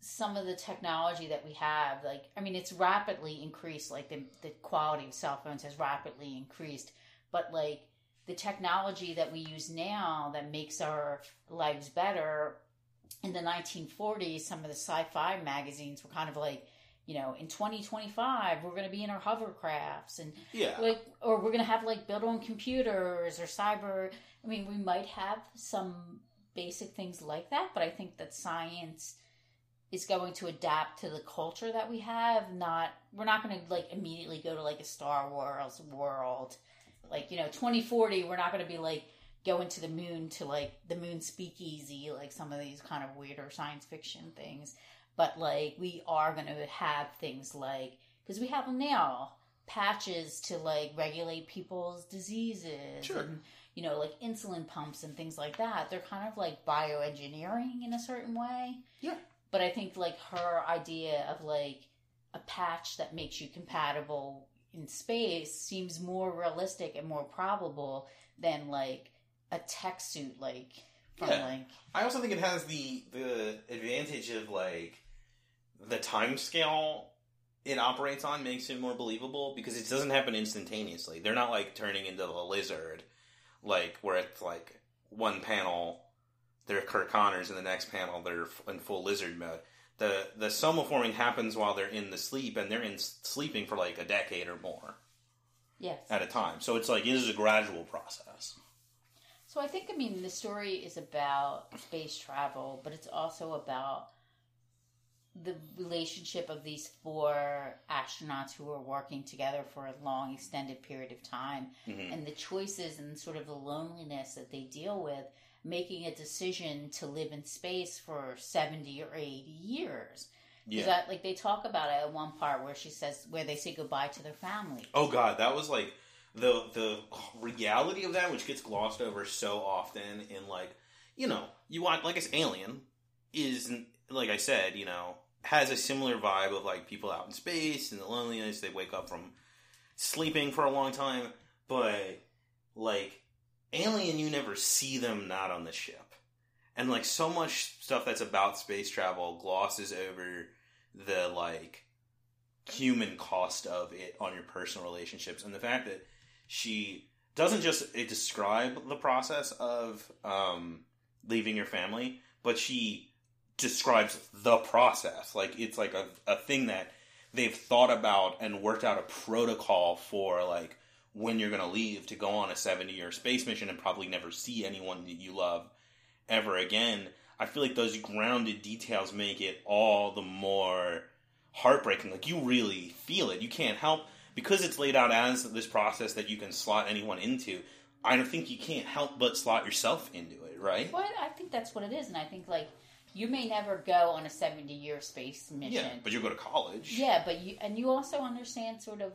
some of the technology that we have like i mean it's rapidly increased like the, the quality of cell phones has rapidly increased but like the technology that we use now that makes our lives better in the 1940s some of the sci-fi magazines were kind of like you know in 2025 we're going to be in our hovercrafts and Yeah. like or we're gonna have like built on computers or cyber i mean we might have some basic things like that but i think that science is going to adapt to the culture that we have not we're not going to like immediately go to like a star wars world like you know 2040 we're not going to be like going to the moon to like the moon speakeasy like some of these kind of weirder science fiction things but like we are going to have things like because we have them now patches to like regulate people's diseases Sure. and you know like insulin pumps and things like that they're kind of like bioengineering in a certain way Yeah. but i think like her idea of like a patch that makes you compatible in space seems more realistic and more probable than like a tech suit like from Yeah. like I also think it has the the advantage of like the time scale it operates on makes it more believable because it doesn't happen instantaneously. They're not like turning into the lizard, like where it's like one panel they're Curt Connors and the next panel they're in full lizard mode. The the soma forming happens while they're in the sleep and they're in sleeping for like a decade or more yes at a time. So it's like it is a gradual process. So I think I mean the story is about space travel, but it's also about the relationship of these four astronauts who are working together for a long extended period of time Mhm. and the choices and sort of the loneliness that they deal with making a decision to live in space for 70 or 80 years. Yeah. That like they talk about it at one part where she says where they say goodbye to their family. Oh god, that was like the the reality of that, which gets glossed over so often. In like, you know, you want like it's Alien is like I said, you know, has a similar vibe of like people out in space and the loneliness. They wake up from sleeping for a long time, but like Alien, you never see them not on the ship, and like so much stuff that's about space travel glosses over the like human cost of it on your personal relationships and the fact that she doesn't just uh, describe the process of um, leaving your family but she describes the process. Like it's like a, a thing that they've thought about and worked out a protocol for like when you're going to leave to go on a 70 year space mission and probably never see anyone that you love ever again. I feel like those grounded details make it all the more heartbreaking. Like you really feel it. You can't help because it's laid out as this process that you can slot anyone into. I don't think you can't help but slot yourself into it, right? Well, I think that's what it is, and I think like you may never go on a seventy-year space mission. Yeah, but you go to college. Yeah, but you and you also understand sort of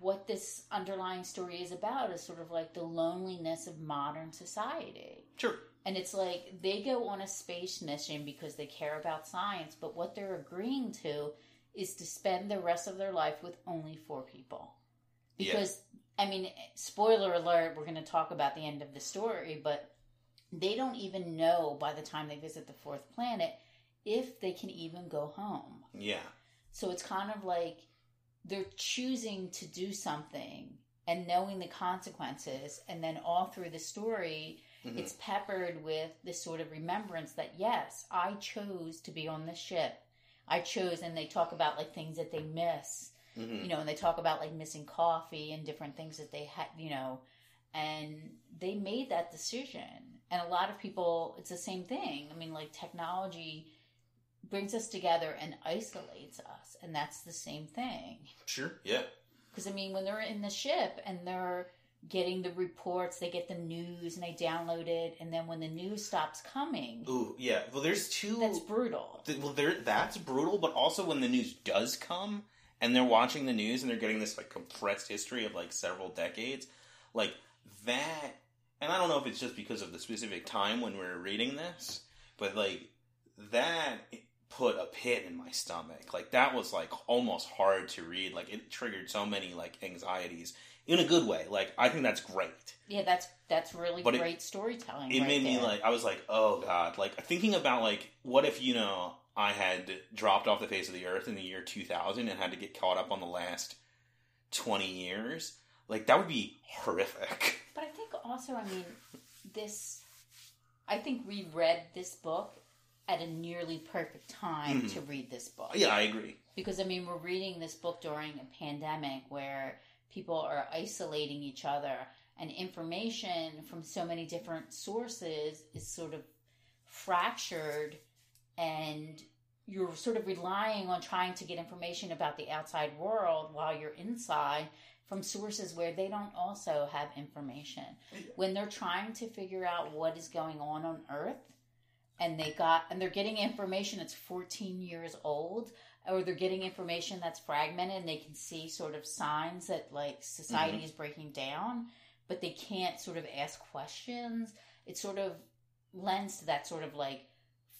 what this underlying story is about is sort of like the loneliness of modern society. Sure. And it's like they go on a space mission because they care about science, but what they're agreeing to is to spend the rest of their life with only four people. Because, yeah. I mean, spoiler alert, we're going to talk about the end of the story, but they don't even know by the time they visit the fourth planet if they can even go home. Yeah. So it's kind of like they're choosing to do something and knowing the consequences, and then all through the story, mm-hmm. it's peppered with this sort of remembrance that yes, I chose to be on this ship. I chose, and they talk about like things that they miss, mm-hmm. you know, and they talk about like missing coffee and different things that they had, you know, and they made that decision. And a lot of people, it's the same thing. I mean, like technology brings us together and isolates us, and that's the same thing. Sure, yeah. Because I mean, when they're in the ship and they're getting the reports, they get the news and they download it, and then when the news stops coming, ooh, yeah. Well, there's two. That's brutal. Th- well, there that's brutal, but also when the news does come and they're watching the news and they're getting this like compressed history of like several decades, like that. And I don't know if it's just because of the specific time when we are reading this, but like that put a pit in my stomach. Like that was like almost hard to read. Like it triggered so many like anxieties in a good way. Like I think that's great. Yeah, that's that's really but great it, storytelling. It right made there. me like I was like, oh god. Like thinking about like what if you know I had dropped off the face of the earth in the year 2000 and had to get caught up on the last 20 years. Like that would be horrific. But I think also, I mean, this. I think we read this book at a nearly perfect time mm-hmm. to read this book. Yeah, I agree. Because I mean, we're reading this book during a pandemic where people are isolating each other and information from so many different sources is sort of fractured and you're sort of relying on trying to get information about the outside world while you're inside from sources where they don't also have information. When they're trying to figure out what is going on on earth, and they got and they're getting information that's 14 years old or they're getting information that's fragmented and they can see sort of signs that like society mm-hmm. is breaking down but they can't sort of ask questions. It sort of lends to that sort of like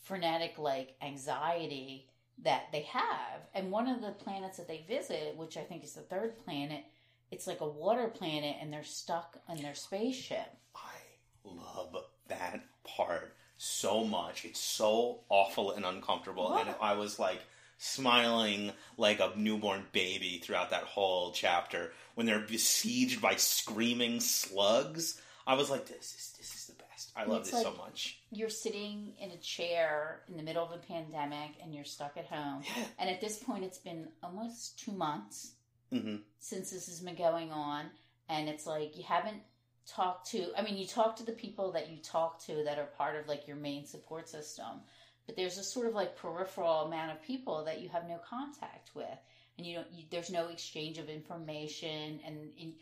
frenetic like anxiety that they have. And one of the planets that they visit which i think is the third planet it's like a water planet and they're stuck in their spaceship. I love that part so much. It's so awful and uncomfortable. What? And I was like smiling like a newborn baby throughout that whole chapter when they're besieged by screaming slugs. I was like, this is this is the best. I love this like so much. You're sitting in a chair in the middle of a pandemic and you're stuck at home. Yeah. And at this point, it's been almost two months mm-hmm. since this has been going on. And it's like you haven't talk to i mean you talk to the people that you talk to that are part of like your main support system but there's a sort of like peripheral amount of people that you have no contact with and you don't you, there's no exchange of information and, and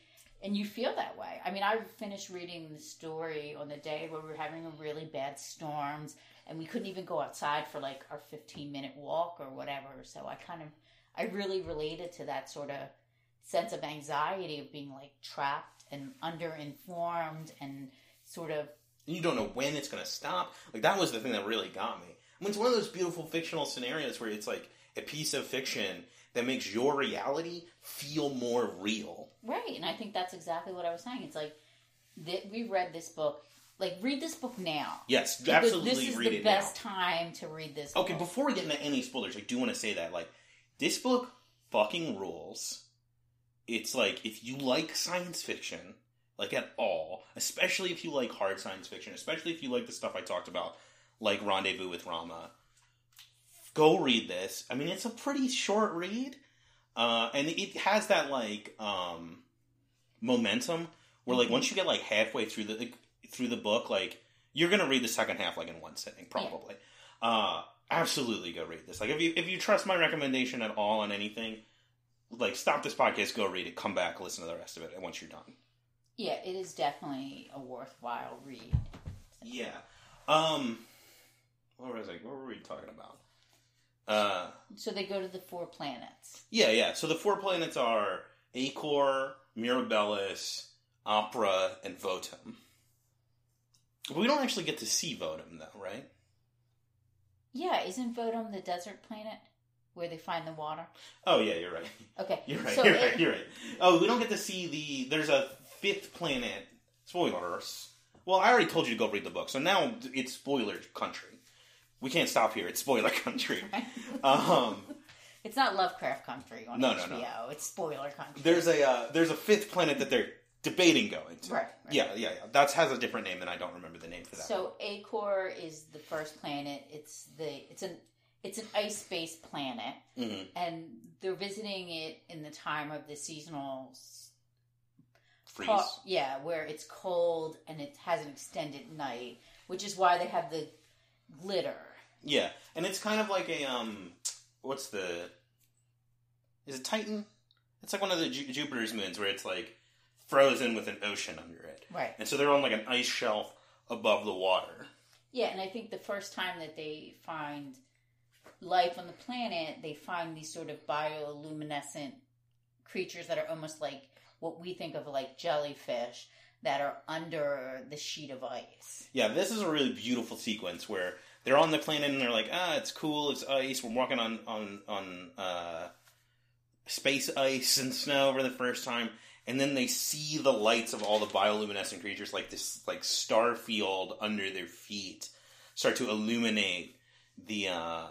and you feel that way. I mean i finished reading the story on the day where we were having a really bad storms and we couldn't even go outside for like our 15 minute walk or whatever so i kind of i really related to that sort of sense of anxiety of being like trapped and underinformed and sort of you don't know when it's going to stop. Like that was the thing that really got me. I mean, it's one of those beautiful fictional scenarios where it's like a piece of fiction that makes your reality feel more real. Right, and I think that's exactly what I was saying. It's like that we read this book. Like, read this book now. Yes, absolutely. This is the best now. time to read this. Okay, book. before we get into any spoilers, I do want to say that like this book fucking rules it's like if you like science fiction, like at all, especially if you like hard science fiction, especially if you like the stuff I talked about, like Rendezvous with Rama, go read this. I mean, it's a pretty short read, uh, and it has that like um, momentum where like once you get like halfway through the through the book, like you're gonna read the second half like in one sitting, probably. Uh, absolutely, go read this. Like if you if you trust my recommendation at all on anything, like stop this podcast, go read it, come back, listen to the rest of it, and once you're done. Yeah, it is definitely a worthwhile read. Yeah. Um. What was I? What were we talking about? Uh. So they go to the four planets. Yeah, yeah. So the four planets are Aecor, Mirabilis, Opera, and Votum. We don't actually get to see Votum, though, right? Yeah, isn't Votum the desert planet where they find the water? Oh, yeah, you're right. Okay, You're right. So you're it- right. You're right. Oh, we don't get to see the. There's a fifth planet. Spoilers. Well, I already told you to go read the book, so now it's spoiler country. We can't stop here. It's spoiler country. Um, It's not Lovecraft Country on No, no, HBO. no. It's spoiler country. there's a uh, there's a fifth planet that they're debating going to. right. right. Yeah, yeah, yeah. That has a different name, and I don't remember the name for that. So Aecor is the first planet. It's the it's an it's an ice based planet, Mhm. and they're visiting it in the time of the seasonal Freeze. yeah, where it's cold and it has an extended night, which is why they have the glitter. Yeah, and it's kind of like a um, what's the? Is it Titan? It's like one of the Ju- Jupiter's moons where it's like frozen with an ocean under it, Right. and so they're on like an ice shelf above the water. Yeah, and I think the first time that they find life on the planet, they find these sort of bioluminescent creatures that are almost like what we think of like jellyfish that are under the sheet of ice. Yeah, this is a really beautiful sequence where they're on the planet and they're like, ah, it's cool, it's ice. We're walking on on on uh, space ice and snow for the first time, and then they see the lights of all the bioluminescent creatures, like this like star field under their feet, start to illuminate the uh,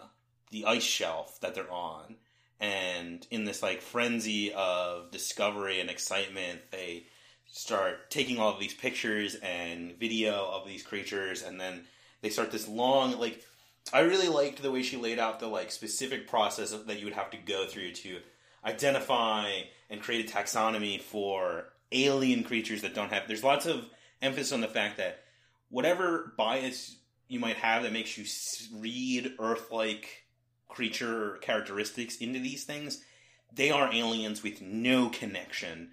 the ice shelf that they're on. And in this like frenzy of discovery and excitement, they start taking all of these pictures and video of these creatures and then they start this long like i really liked the way she laid out the like specific process that you would have to go through to identify and create a taxonomy for alien creatures that don't have there's lots of emphasis on the fact that whatever bias you might have that makes you read earth-like creature characteristics into these things they are aliens with no connection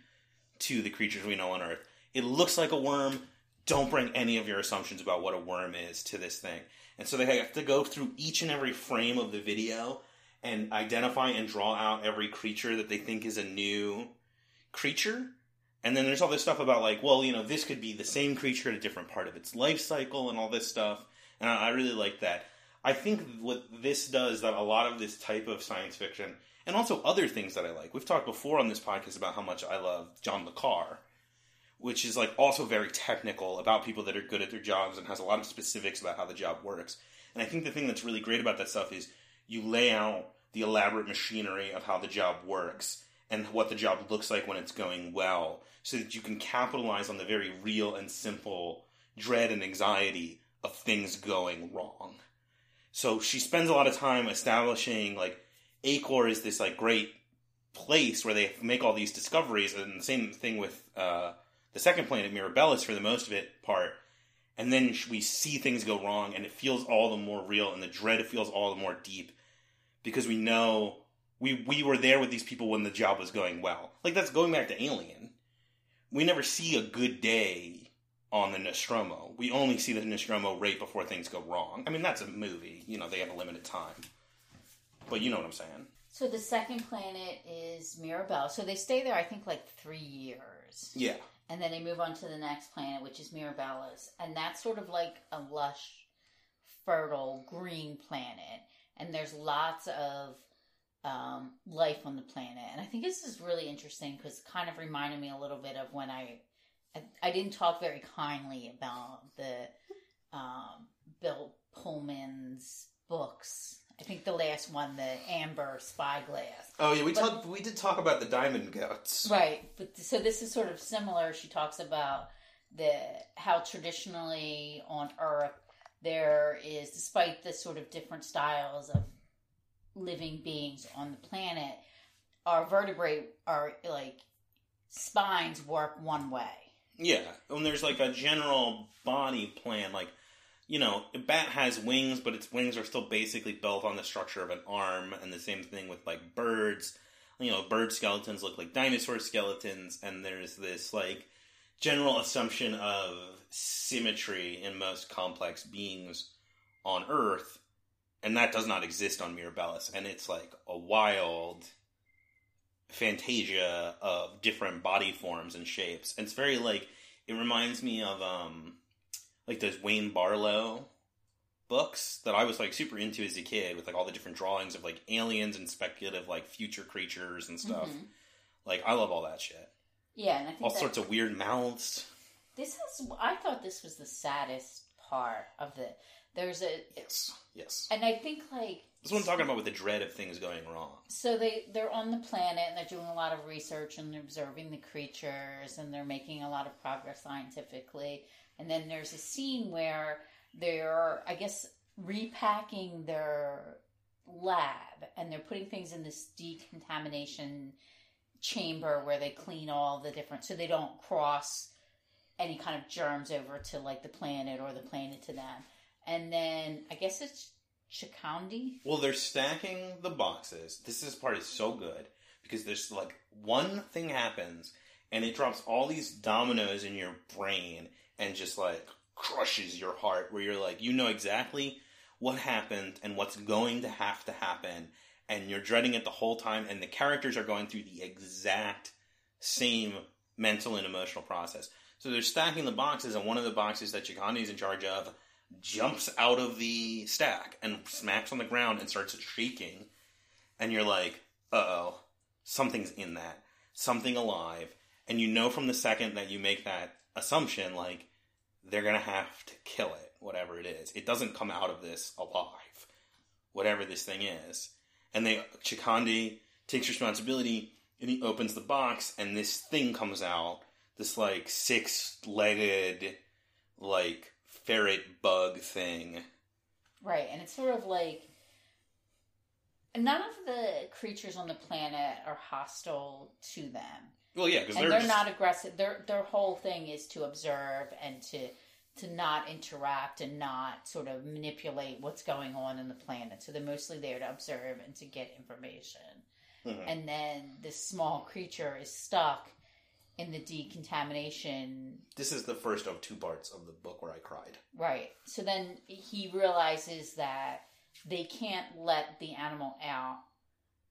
to the creatures we know on Earth. It looks like a worm. Don't bring any of your assumptions about what a worm is to this thing. And so they have to go through each and every frame of the video and identify and draw out every creature that they think is a new creature. And then there's all this stuff about like, well, you know, this could be the same creature at a different part of its life cycle and all this stuff. And I I really like that. I think what this does that a lot of this type of science fiction and also other things that I like. We've talked before on this podcast about how much I love John Le Carre, which is like also very technical about people that are good at their jobs and has a lot of specifics about how the job works. And I think the thing that's really great about that stuff is you lay out the elaborate machinery of how the job works and what the job looks like when it's going well so that you can capitalize on the very real and simple dread and anxiety of things going wrong. So she spends a lot of time establishing like Aecor is this like great place where they make all these discoveries, and the same thing with uh, the second planet, Mirabilis, for the most of it part. And then we see things go wrong, and it feels all the more real, and the dread feels all the more deep because we know we we were there with these people when the job was going well. Like that's going back to Alien. We never see a good day on the Nostromo. We only see the Nostromo right before things go wrong. I mean, that's a movie. You know, they have a limited time. But you know what I'm saying. So the second planet is Mirabelle. So they stay there, I think, like three years. Yeah. And then they move on to the next planet, which is Mirabilis. And that's sort of like a lush, fertile, green planet. And there's lots of um, life on the planet. And I think this is really interesting because it kind of reminded me a little bit of when I, I, I didn't talk very kindly about the um, Bill Pullman's books. I think the last one, the Amber Spyglass. Oh yeah, we But- talked. We did talk about the diamond goats. Right, but so this is sort of similar. She talks about the how traditionally on Earth there is, despite the sort of different styles of living beings on the planet, our vertebrae are like spines work one way. Yeah, and there's like a general body plan. Like, you know, a bat has wings, but its wings are still basically built on the structure of an arm, and the same thing with like birds. You know, bird skeletons look like dinosaur skeletons, and there's this like general assumption of symmetry in most complex beings on Earth, and that does not exist on Mirabilis, and it's like a wild fantasia of different body forms and shapes. And it's very like it reminds me of um like those Wayne Barlowe books that I was like super into as a kid with like all the different drawings of like aliens and speculative like future creatures and stuff. Mhm. Like I love all that shit. Yeah, and I think All sorts of weird mouths. This is. I thought this was the saddest part of the. There's a, Yes. Yes. and I think like That's what I'm talking about with the dread of things going wrong. so they they're on the planet and they're doing a lot of research and observing the creatures and they're making a lot of progress scientifically. And then there's a scene where they're, I guess, repacking their lab and they're putting things in this decontamination chamber where they clean all the different so they don't cross any kind of germs over to like the planet or the planet to them. And then I guess it's Chikondi. Well, they're stacking the boxes. This is part is so good because there's like one thing happens and it drops all these dominoes in your brain and just like crushes your heart where you're like you know exactly what happened and what's going to have to happen and you're dreading it the whole time and the characters are going through the exact same mental and emotional process. So they're stacking the boxes and one of the boxes that Chikondi Chikondi's in charge of jumps out of the stack and smacks on the ground and starts shaking. And you're like, uh oh, something's in that. Something alive. And you know from the second that you make that assumption, like, they're going to have to kill it, whatever it is. It doesn't come out of this alive, whatever this thing is. And they, Chikondi takes responsibility and he opens the box and this thing comes out. This, like, six legged, like, ferret bug thing. Right, and it's sort of like none of the creatures on the planet are hostile to them, Well, yeah, because and they're, they're, just- not aggressive. Their their whole thing is to observe and to to not interact and not sort of manipulate what's going on in the planet. So they're mostly there to observe and to get information. Mhm. And then this small creature is stuck in the decontamination This is the first of two parts of the book where I cried. Right. So then he realizes that they can't let the animal out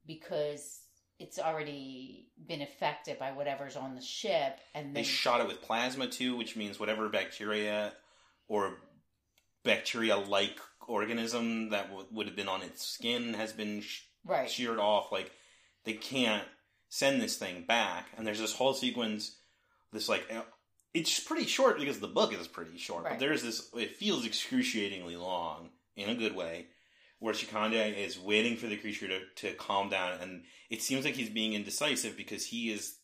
because it's already been affected by whatever's on the ship, and They shot it with plasma too, which means whatever bacteria or bacteria-like organism that w- would have been on its skin has been sh- right, sheared off. Like they can't send this thing back. And there's this whole sequence. This like uh, it's pretty short because the book is pretty short, Right. but there's this. It feels excruciatingly long in a good way. Where Chikondi is waiting for the creature to, to calm down, and it seems like he's being indecisive because he is,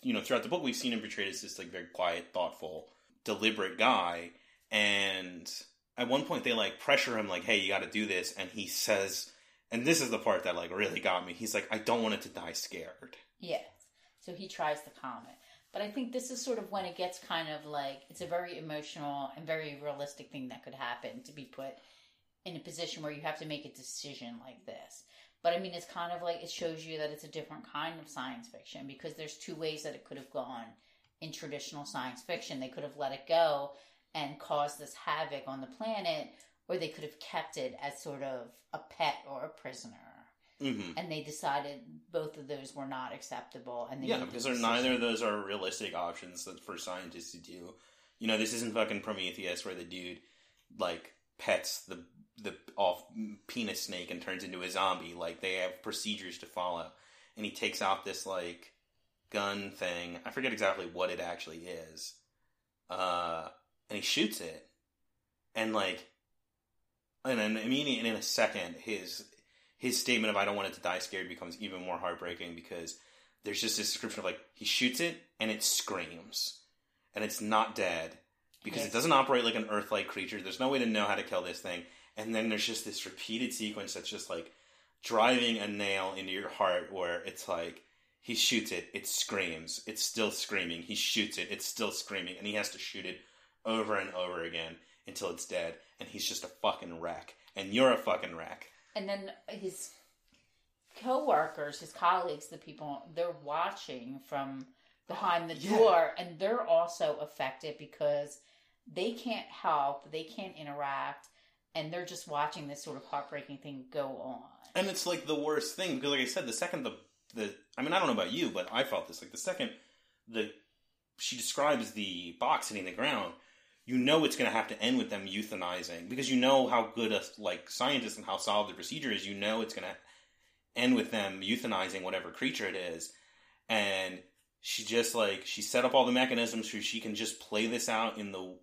you know, throughout the book we've seen him portrayed as this like very quiet, thoughtful, deliberate guy, and at one point they like pressure him like, "Hey, you got to do this," and he says, and this is the part that like really got me. He's like, "I don't want it to die scared." Yeah. So he tries to calm it, but I think this is sort of when it gets kind of like it's a very emotional and very realistic thing that could happen to be put in a position where you have to make a decision like this. But I mean, it's kind of like it shows you that it's a different kind of science fiction because there's two ways that it could have gone in traditional science fiction. They could have let it go and caused this havoc on the planet, or they could have kept it as sort of a pet or a prisoner. Hmm And they decided both of those were not acceptable. And they Yeah, the because neither of those are realistic options that for scientists to do. You know, this isn't fucking Prometheus where the dude like pets the the off penis snake and turns into a zombie. Like they have procedures to follow, and he takes out this like gun thing. I forget exactly what it actually is. Uh, and he shoots it, and like, and then immediately in a second, his his statement of "I don't want it to die scared" becomes even more heartbreaking because there's just this description of like he shoots it and it screams, and it's not dead because Yes. it doesn't operate like an Earth-like creature. There's no way to know how to kill this thing, and then there's just this repeated sequence that's just like driving a nail into your heart where it's like he shoots it, it screams, it's still screaming. He shoots it, it's still screaming, and he has to shoot it over and over again until it's dead, and he's just a fucking wreck, and you're a fucking wreck. And then his co-workers, his colleagues, the people they're watching from behind the oh, Yeah. door, and they're also affected because they can't help, they can't interact, and they're just watching this sort of heartbreaking thing go on. And it's like the worst thing because, like I said, the second the the I mean, I don't know about you, but I felt this. Like the second the she describes the box hitting the ground, you know it's going to have to end with them euthanizing because you know how good a like scientist and how solid the procedure is. You know it's going to end with them euthanizing whatever creature it is, and she just like she set up all the mechanisms so she can just play this out in the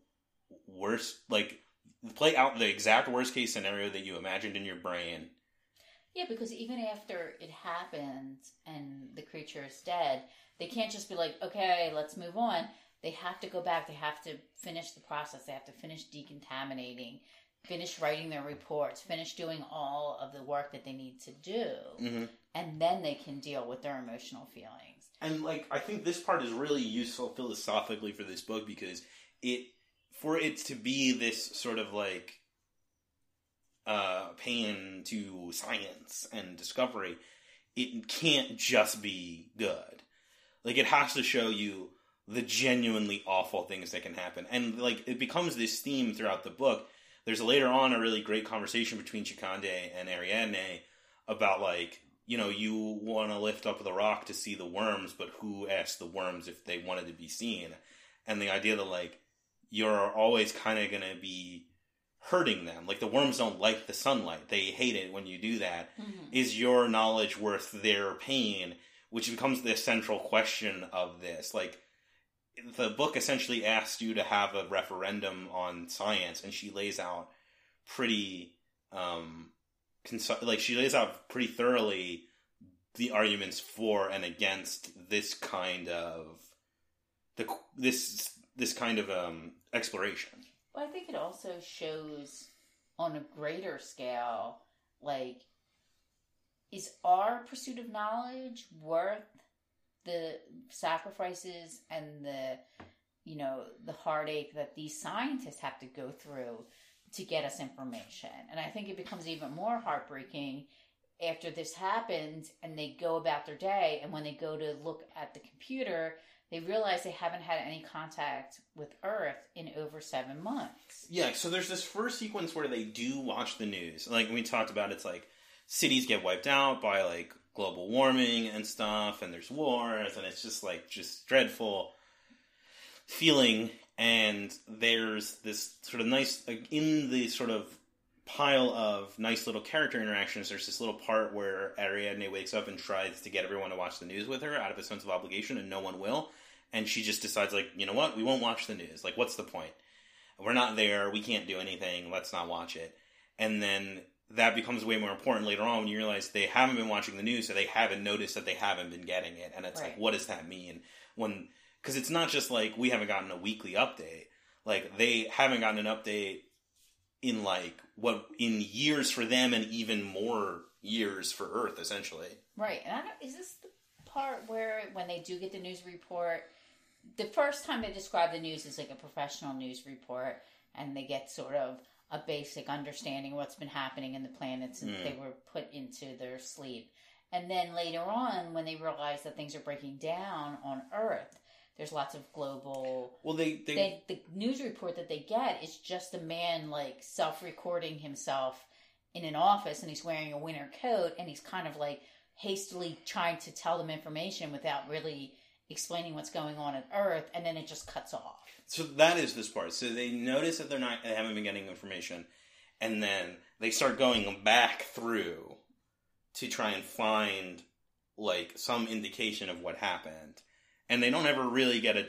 worst like play out the exact worst case scenario that you imagined in your brain Yeah, because even after it happened and the creature is dead, they can't just be like, okay, let's move on. They have to go back. They have to finish the process. They have to finish decontaminating, finish writing their reports, finish doing all of the work that they need to do. mm-hmm. And then they can deal with their emotional feelings. and like i think this part is really useful philosophically for this book because it for it to be this sort of like uh pain to science and discovery it can't just be good like it has to show you the genuinely awful things that can happen. And like it becomes this theme throughout the book. There's later on a really great conversation between Chikondi and ariadne about like you know you want to lift up the rock to see the worms but who asked the worms if they wanted to be seen? And the idea that like you're always kind of going to be hurting them. Like the worms don't like the sunlight. They hate it when you do that. Mm-hmm. Is your knowledge worth their pain? Which becomes the central question of this. Like the book essentially asks you to have a referendum on science and she lays out pretty um like she lays out pretty thoroughly the arguments for and against this kind of the this this kind of um exploration. Well, I think it also shows on a greater scale, like, is our pursuit of knowledge worth the sacrifices and the, you know, the heartache that these scientists have to go through to get us information? And I think it becomes even more heartbreaking after this happens and they go about their day, and when they go to look at the computer, they realize they haven't had any contact with Earth in over seven months. Yeah, so there's this first sequence where they do watch the news. Like we talked about, it's like cities get wiped out by like global warming and stuff, and there's wars, and it's just like just dreadful feeling. And there's this sort of nice in the sort of pile of nice little character interactions. There's this little part where Ariadne wakes up and tries to get everyone to watch the news with her out of a sense of obligation, and no one will. And she just decides, like, you know what? We won't watch the news. Like, what's the point? we're not there, we can't do anything, let's not watch it. And then that becomes way more important later on when you realize they haven't been watching the news, so they haven't noticed that they haven't been getting it. And it's like, what does that mean? When, because it's not just like we haven't gotten a weekly update, like they haven't gotten an update in like what, in years for them and even more years for Earth, essentially. Right. And I don't, is this the part where when they do get the news report, the first time they describe the news is like a professional news report, and they get sort of a basic understanding of what's been happening in the planets since Mm. they were put into their sleep. And then later on, when they realize that things are breaking down on Earth, there's lots of global. Well, they, they, They, the news report that they get is just a man like self-recording himself in an office, and he's wearing a winter coat, and he's kind of like hastily trying to tell them information without really explaining what's going on at Earth, and then it just cuts off. So that is this part. So they notice that they're not, they haven't been getting information, and then they start going back through to try and find like some indication of what happened, and they don't ever really get a,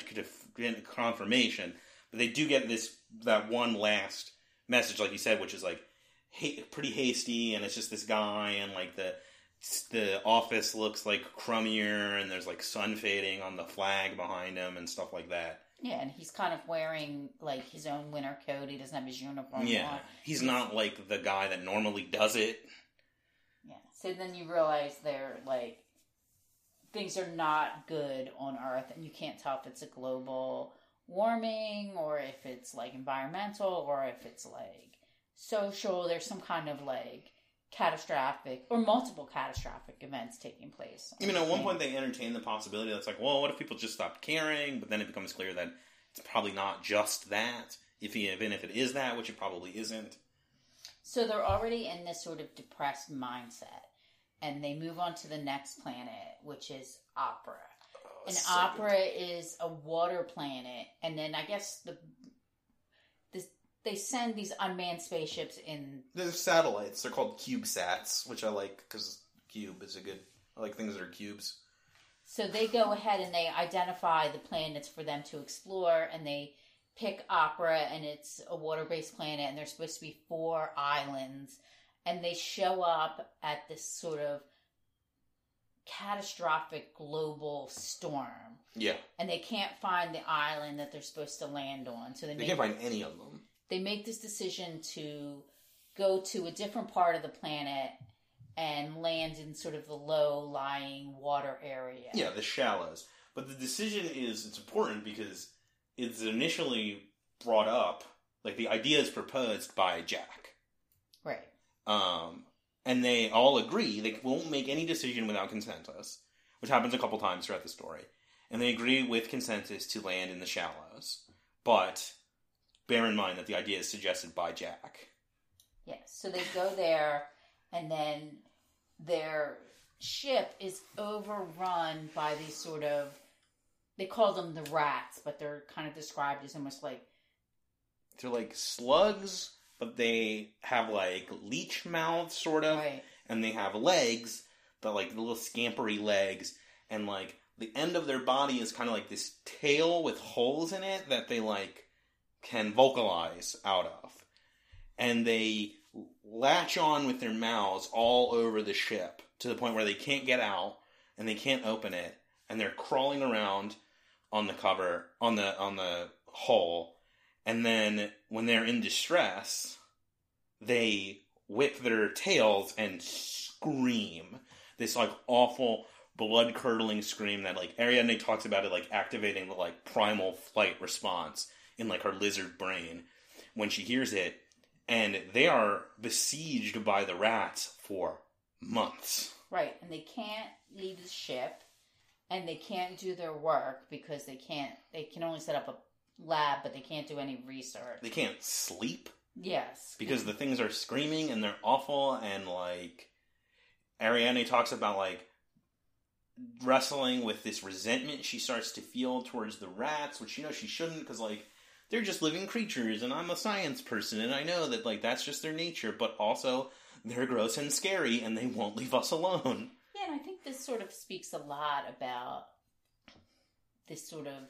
confirmation, but they do get this that one last message, like you said, which is like ha- pretty hasty, and it's just this guy, and like the the office looks like crummier, and there's like sun fading on the flag behind him and stuff like that. Yeah, and he's kind of wearing like his own winter coat. He doesn't have his uniform Yeah, on. he's not like the guy that normally does it. Yeah. So then you realize they're like things are not good on Earth, and you can't tell if it's a global warming or if it's like environmental or if it's like social. There's some kind of like catastrophic or multiple catastrophic events taking place. I mean, at one point they entertain the possibility that's like, well, what if people just stopped caring? But then it becomes clear that it's probably not just that. If even if it is that, which it probably isn't. So they're already in this sort of depressed mindset, and they move on to the next planet, which is Opera. Oh, And so Opera is a water planet, and then I guess the they send these unmanned spaceships in. They're satellites. They're called CubeSats, which I like because cube is a good. I like things that are cubes. So they go ahead and they identify the planets for them to explore, and they pick Opera, and it's a water based planet, and there's supposed to be four islands, and they show up at this sort of catastrophic global storm. Yeah, And they can't find the island that they're supposed to land on, so they they make can't find any of them. They make this decision to go to a different part of the planet and land in sort of the low lying water area. Yeah, the shallows. But the decision is it's important because it's initially brought up, like the idea is proposed by Jack. Right. Um, and they all agree they won't make any decision without consensus, which happens a couple times throughout the story. And they agree with consensus to land in the shallows. But bear in mind that the idea is suggested by Jack. Yes. So they go there and then their ship is overrun by these sort of they call them the rats, but they're kind of described as almost like They're like slugs, but they have like leech mouths, sort of. right. and they have legs, but like little scampery legs, and like the end of their body is kind of like this tail with holes in it that they like can vocalize out of. And they latch on with their mouths all over the ship to the point where they can't get out and they can't open it. And they're crawling around on the cover on the on the hull. And then when they're in distress they whip their tails and scream. This like awful blood curdling scream that like Ariadne talks about it like activating the like primal flight response in like her lizard brain when she hears it and they are besieged by the rats for months Right. And they can't leave the ship and they can't do their work because they can't they can only set up a lab but they can't do any research. they can't sleep Yes. because the things are screaming and they're awful and like Ariadne talks about like wrestling with this resentment she starts to feel towards the rats which you know she shouldn't because like they're just living creatures and I'm a science person and I know that like that's just their nature but also they're gross and scary and they won't leave us alone Yeah, and I think this sort of speaks a lot about this sort of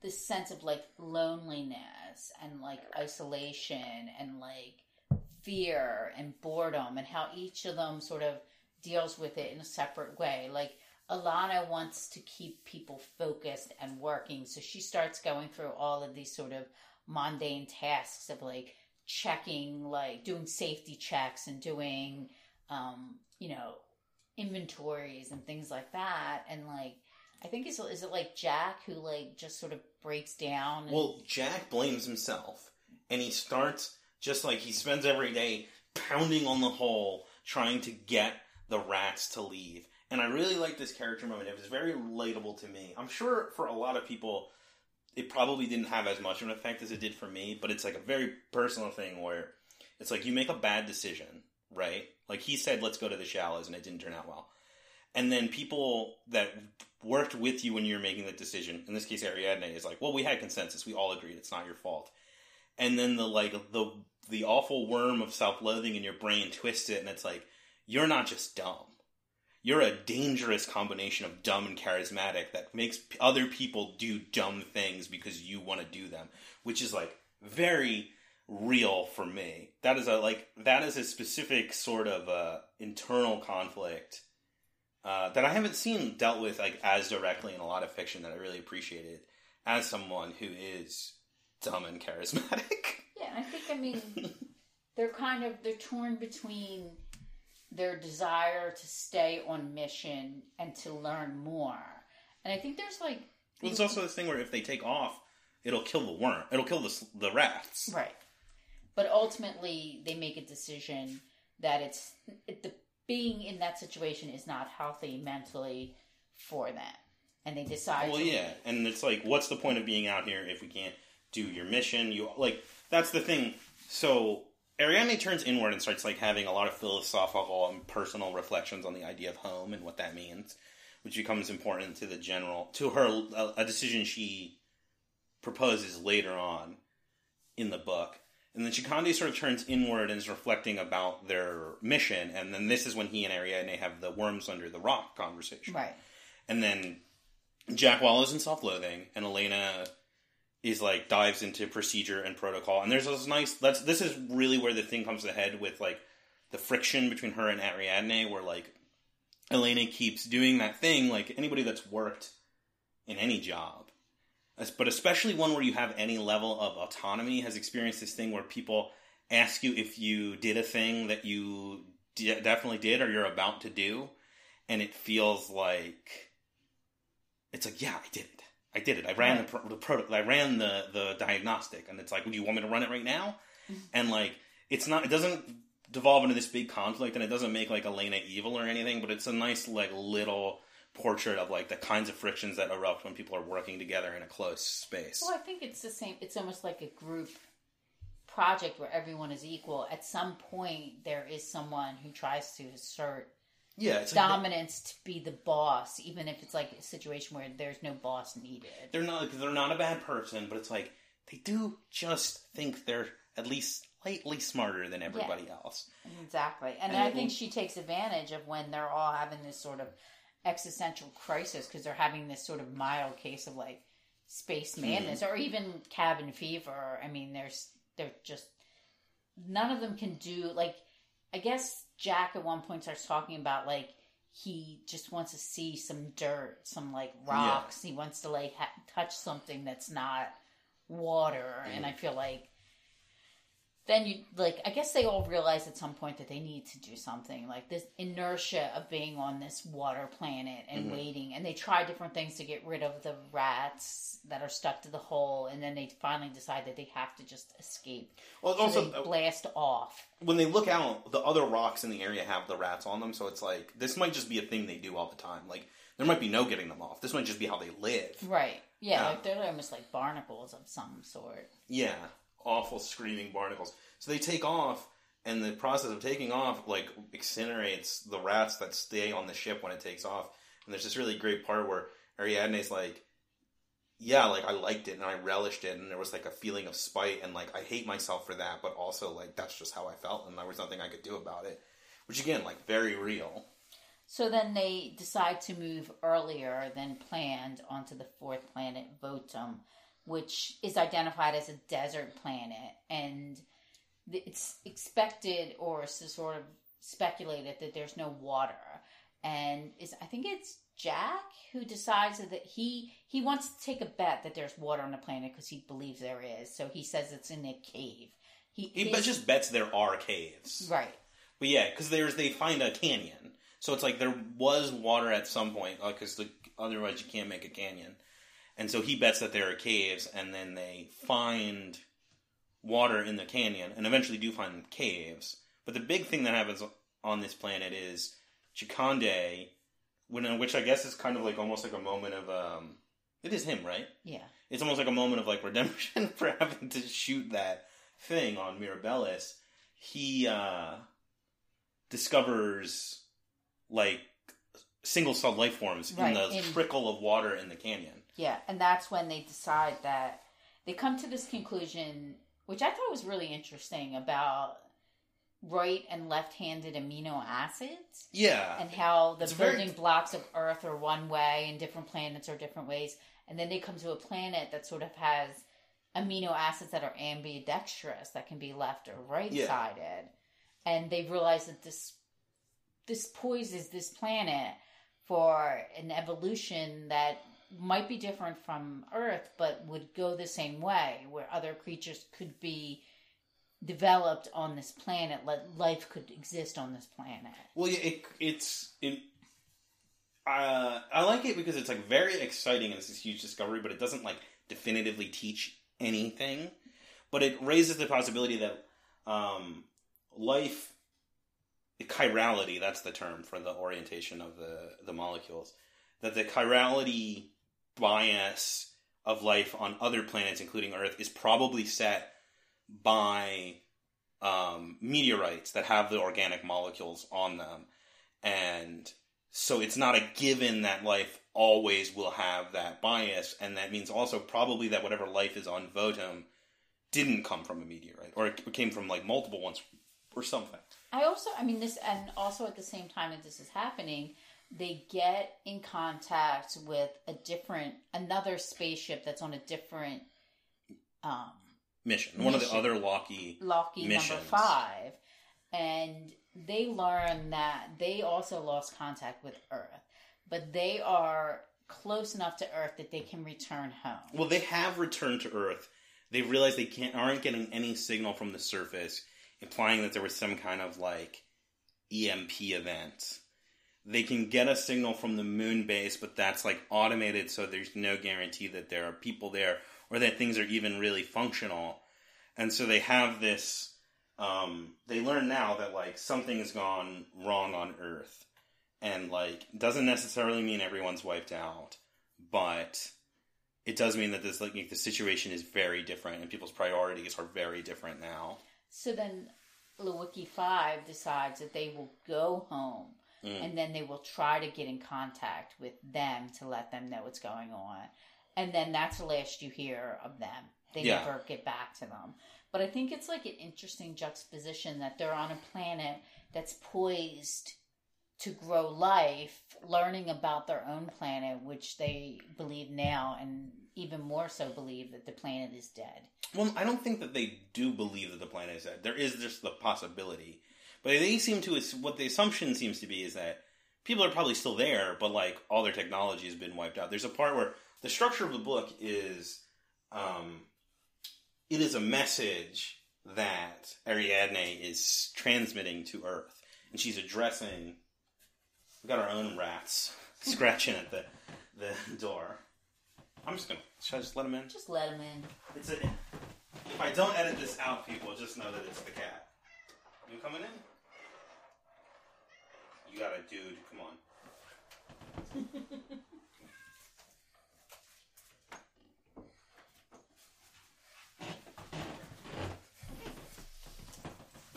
this sense of like loneliness and like isolation and like fear and boredom and how each of them sort of deals with it in a separate way. Like Alana wants to keep people focused and working, so she starts going through all of these sort of mundane tasks of like checking, like doing safety checks and doing, um, you know, inventories and things like that. And like, I think is is it like Jack who like just sort of breaks down? And, Well, Jack blames himself, and he starts just like he spends every day pounding on the hole, trying to get the rats to leave. And I really like this character moment. It was very relatable to me. I'm sure for a lot of people, it probably didn't have as much of an effect as it did for me, but it's like a very personal thing where it's like you make a bad decision, right? Like he said, let's go to the shallows, and it didn't turn out well. And then people that worked with you when you're making that decision, in this case Ariadne, is like, well, we had consensus. We all agreed it's not your fault. And then the like the the awful worm of self loathing in your brain twists it, and it's like, you're not just dumb. You're a dangerous combination of dumb and charismatic that makes p- other people do dumb things because you want to do them, which is like very real for me. That is a like that is a specific sort of uh, internal conflict uh, that I haven't seen dealt with like as directly in a lot of fiction that I really appreciated as someone who is dumb and charismatic. yeah, I think I mean they're kind of they're torn between their desire to stay on mission and to learn more. And I think there's like Well, it's also this thing where if they take off, it'll kill the worm. It'll kill the the rats. Right. But ultimately, they make a decision that it's it, the being in that situation is not healthy mentally for them, and they decide. Well, yeah, and it's like, what's the point of being out here if we can't do your mission? You like that's the thing. So Ariadne turns inward and starts like having a lot of philosophical and personal reflections on the idea of home and what that means, which becomes important to the general to her a, a decision she proposes later on in the book. And then Chikondi sort of turns inward and is reflecting about their mission, and then this is when he and Ariadne have the worms under the rock conversation. Right. And then Jack wallows in self-loathing, and Elena is like dives into procedure and protocol. And there's this nice. That's this is really where the thing comes to head with like the friction between her and Ariadne, where like Elena keeps doing that thing. Like anybody that's worked in any job, but especially one where you have any level of autonomy, has experienced this thing where people ask you if you did a thing that you de- definitely did or you're about to do, and it feels like it's like, yeah, I did it. I did it. I ran Right. the, the proto- I ran the the diagnostic, and it's like, do you want me to run it right now? Mhm. And like, it's not. It doesn't devolve into this big conflict, and it doesn't make like Elena evil or anything. But it's a nice like little portrait of like the kinds of frictions that erupt when people are working together in a close space. Well, I think it's the same. It's almost like a group project where everyone is equal. At some point, there is someone who tries to assert Yeah, it's like dominance to be the boss, even if it's like a situation where there's no boss needed. they're not they're not a bad person, but it's like they do just think they're at least slightly smarter than everybody else. Exactly. And, And I think she takes advantage of when they're all having this sort of existential crisis because they're having this sort of mild case of like space hmm. madness or even cabin fever. I mean, there's, they're just, none of them can do, like, I guess Jack at one point starts talking about like, he just wants to see some dirt, some like rocks. He wants to like ha- touch something that's not water. And I feel like then you like i guess they all realize at some point that they need to do something like this inertia of being on this water planet and Mhm. waiting and they try different things to get rid of the rats that are stuck to the hole and then they finally decide that they have to just escape Well, so also they blast off when they look out, the other rocks in the area have the rats on them, so it's like this might just be a thing they do all the time. Like there might be no getting them off. This might just be how they live. right yeah Yeah. like they're almost like barnacles of some sort Yeah, awful screaming barnacles. So they take off, and the process of taking off like incinerates the rats that stay on the ship when it takes off. And there's this really great part where Ariadne's like, "Yeah, like I liked it and I relished it, and there was like a feeling of spite and like I hate myself for that, but also like that's just how I felt, and there was nothing I could do about it." Which again, like very real. So then they decide to move earlier than planned onto the fourth planet, Votum, which is identified as a desert planet. And it's expected or sort of speculated that there's no water. And is I think it's Jack who decides that he he wants to take a bet that there's water on the planet because he believes there is. So he says it's in a cave. He, He his- just bets there are caves. right. But yeah, because there's they find a canyon, so it's like there was water at some point, because the otherwise you can't make a canyon. And so he bets that there are caves, and then they find water in the canyon, and eventually do find caves. But the big thing that happens on this planet is Chikondi, when which I guess is kind of like almost like a moment of um, it is him, right? Yeah. it's almost like a moment of like redemption for having to shoot that thing on Mirabilis. He uh, discovers like single cell life forms Right, in the in- trickle of water in the canyon. Yeah, and that's when they decide that they come to this conclusion, which I thought was really interesting about right and left-handed amino acids Yeah, and how the It's very- building blocks of Earth are one way and different planets are different ways, and then they come to a planet that sort of has amino acids that are ambidextrous that can be left or right-sided, and they realize that this this poises this planet for an evolution that might be different from Earth, but would go the same way, where other creatures could be developed on this planet, let life could exist on this planet. Well, yeah, it, it's it, uh, I like it because it's like very exciting and it's this huge discovery, but it doesn't like definitively teach anything. But it raises the possibility that um, life, chirality, that's the term for the orientation of the, the molecules, that the chirality bias of life on other planets, including Earth, is probably set by um, meteorites that have the organic molecules on them. And so it's not a given that life always will have that bias, and that means also probably that whatever life is on Votum didn't come from a meteorite, or it came from like multiple ones, or something. I also, I mean, this, and also at the same time that this is happening, they get in contact with a different, another spaceship that's on a different um, mission. One of the other. Lawki Missions. number five, and they learn that they also lost contact with Earth, but they are close enough to Earth that they can return home. Well, they have returned to Earth. They realize they can't aren't getting any signal from the surface, implying that there was some kind of like EMP event. They can get a signal from the moon base, but that's like automated, so there's no guarantee that there are people there or that things are even really functional. And so they have this. Um, they learn now that like something has gone wrong on Earth, and like doesn't necessarily mean everyone's wiped out, but it does mean that this like the situation is very different and people's priorities are very different now. So then Lawki 5 decides that they will go home Mm. and then they will try to get in contact with them to let them know what's going on. And then that's the last you hear of them. They Yeah. never get back to them. But I think it's like an interesting juxtaposition that they're on a planet that's poised to grow life, learning about their own planet, which they believe now, and even more so believe that the planet is dead. Well, I don't think that they do believe that the planet is dead. There is just the possibility, but they seem to. What the assumption seems to be is that people are probably still there, but like all their technology has been wiped out. There's a part where the structure of the book is, um, it is a message that Ariadne is transmitting to Earth, and she's addressing. We got our own rats scratching at the the door. I'm just gonna. Should I just let them in? Just let them in. It's a. If I don't edit this out, people just know that it's the cat. You coming in? You got a dude. Come on.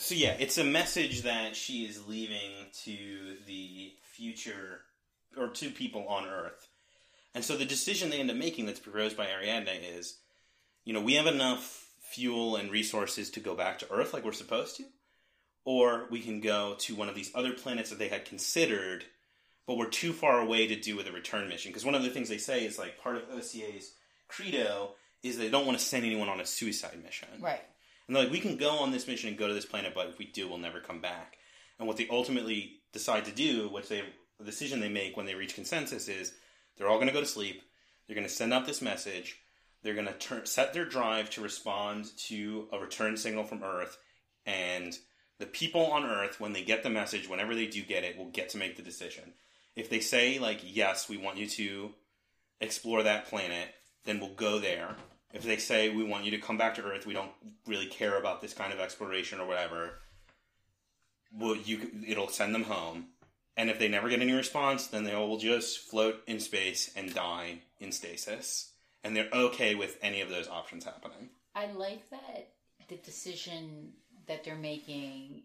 So yeah, it's a message that she is leaving to the future or to people on Earth. And so the decision they end up making that's proposed by Ariadne is, you know, we have enough fuel and resources to go back to Earth like we're supposed to, or we can go to one of these other planets that they had considered, but we're too far away to do with a return mission. Because one of the things they say is like part of OCA's credo is they don't want to send anyone on a suicide mission. Right. And they're like, we can go on this mission and go to this planet, but if we do, we'll never come back. And what they ultimately decide to do, which they the decision they make when they reach consensus is they're all going to go to sleep. They're going to send out this message. They're going to turn, set their drive to respond to a return signal from Earth, and the people on Earth, when they get the message, whenever they do get it, will get to make the decision. If they say like, "Yes, we want you to explore that planet," then we'll go there. If they say we want you to come back to Earth, we don't really care about this kind of exploration or whatever. Well, you it'll send them home, and if they never get any response, then they will just float in space and die in stasis, and they're okay with any of those options happening. I like that the decision that they're making